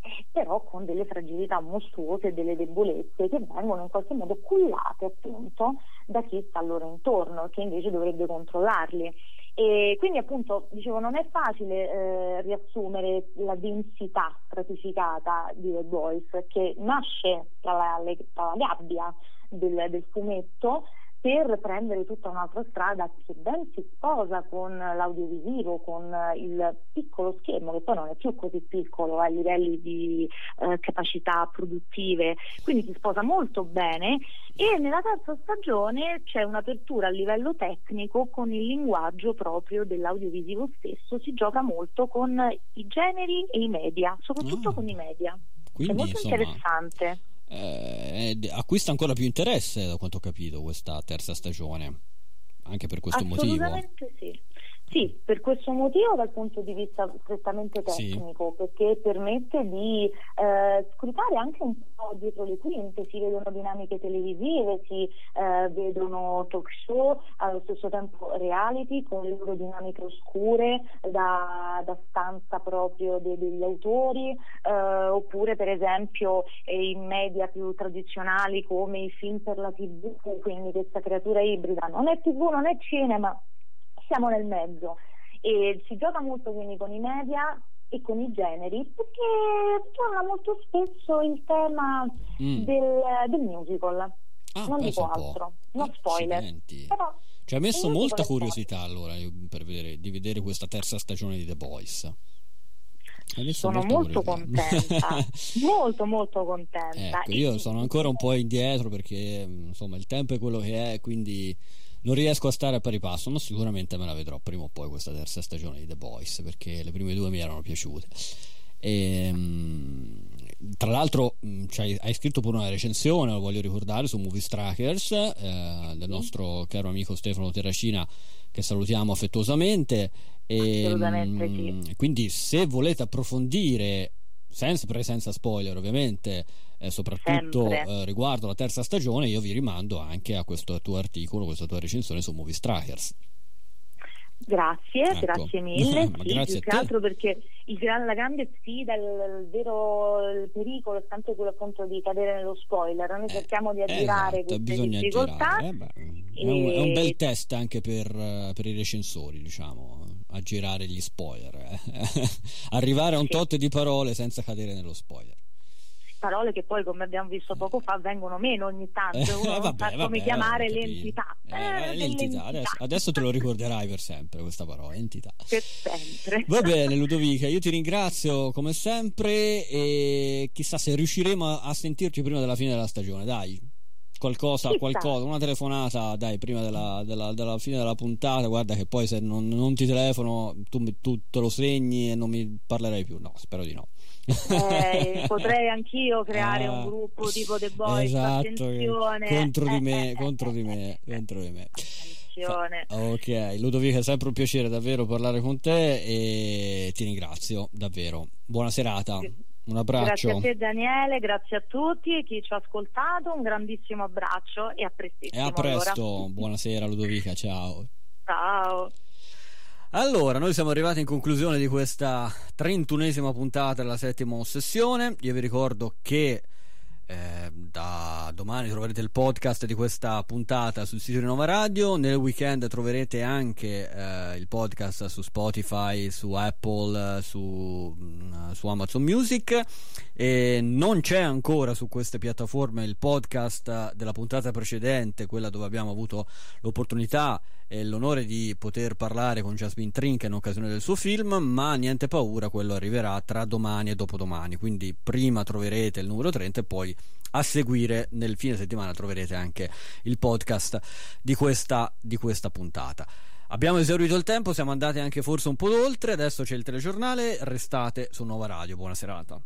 eh, però con delle fragilità mostruose delle debolezze che vengono in qualche modo cullate appunto da chi sta loro intorno, che invece dovrebbe controllarli. E quindi appunto dicevo non è facile eh, riassumere la densità stratificata di The Boys che nasce dalla, dalla gabbia del, del fumetto per prendere tutta un'altra strada che ben si sposa con l'audiovisivo, con il piccolo schermo, che poi non è più così piccolo a livelli di eh, capacità produttive, quindi si sposa molto bene e nella terza stagione c'è un'apertura a livello tecnico con il linguaggio proprio dell'audiovisivo stesso, si gioca molto con i generi e i media, soprattutto oh. con i media. Quindi, è molto insomma... interessante eh, acquista ancora più interesse da quanto ho capito questa terza stagione anche per questo Assolutamente motivo sì sì, per questo motivo dal punto di vista strettamente tecnico, sì. perché permette di eh, scrutare anche un po' dietro le quinte, si vedono dinamiche televisive, si eh, vedono talk show, allo stesso tempo reality con le loro dinamiche oscure da, da stanza proprio de, degli autori, eh, oppure per esempio in media più tradizionali come i film per la tv, quindi questa creatura ibrida, non è tv, non è cinema siamo nel mezzo e si gioca molto quindi con i media e con i generi perché torna molto spesso il tema mm. del, del, musical. Ah, non dico altro, non spoiler. Però ci ha messo molta curiosità allora per vedere, di vedere questa terza stagione di The Boys. Sono molto contenta, molto molto contenta. Ecco, io sono ancora un po' indietro perché insomma il tempo è quello che è, quindi non riesco a stare a pari passo, ma sicuramente me la vedrò prima o poi questa terza stagione di The Boys perché le prime due mi erano piaciute. E, ehm, tra l'altro cioè, hai scritto pure una recensione, lo voglio ricordare, su Movie Strikers eh, del nostro caro amico Stefano Terracina che salutiamo affettuosamente. E, Assolutamente sì. Quindi se volete approfondire senza presenza spoiler ovviamente eh, soprattutto eh, riguardo la terza stagione, io vi rimando anche a questo tuo articolo, questa tua recensione su Movie Strikers. Grazie, ecco. grazie mille. sì, grazie più che altro perché il, la grande sfida, il, il vero il pericolo è sempre quello appunto di cadere nello spoiler. Noi eh, cerchiamo di aggirare esatto, queste difficoltà. Eh, beh, è, un, è, un, bel test anche per, per i recensori, diciamo, aggirare gli spoiler. Eh. Arrivare a un sì. tot di parole senza cadere nello spoiler parole che poi come abbiamo visto poco fa vengono meno ogni tanto. Eh, uno vabbè, sa come chiamare l'entità, eh, eh, l'entità. Adesso, adesso, te lo ricorderai per sempre questa parola entità. Per sempre. Va bene Ludovica io ti ringrazio come sempre e chissà se riusciremo a sentirci prima della fine della stagione dai. Qualcosa, qualcosa, una telefonata, dai, prima della, della, della, fine della puntata, guarda che poi se non, non ti telefono tu, tu, te lo segni e non mi parlerai più. No, spero di no. Eh, potrei anch'io creare ah, un gruppo tipo The Boys esatto, contro di me, contro di me, contro di me. Ok, Ludovica, è sempre un piacere davvero parlare con te e ti ringrazio davvero. Buona serata. Un abbraccio. Grazie a te Daniele, grazie a tutti e chi ci ha ascoltato, un grandissimo abbraccio e a prestissimo. E a presto, allora. buonasera Ludovica, ciao. Ciao. Allora, noi siamo arrivati in conclusione di questa trentunesima puntata della settima ossessione. Io vi ricordo che eh, da domani troverete il podcast di questa puntata sul sito di Nova Radio. Nel weekend troverete anche eh, il podcast su Spotify, su Apple, su, mm, su, Amazon Music. E non c'è ancora su queste piattaforme il podcast della puntata precedente, quella dove abbiamo avuto l'opportunità e l'onore di poter parlare con Jasmine Trink in occasione del suo film, ma niente paura, quello arriverà tra domani e dopodomani, quindi prima troverete il numero 30 e poi a seguire nel fine settimana troverete anche il podcast di questa, di questa puntata. Abbiamo esaurito il tempo, siamo andati anche forse un po' oltre, adesso c'è il telegiornale, restate su Nuova Radio, buona serata.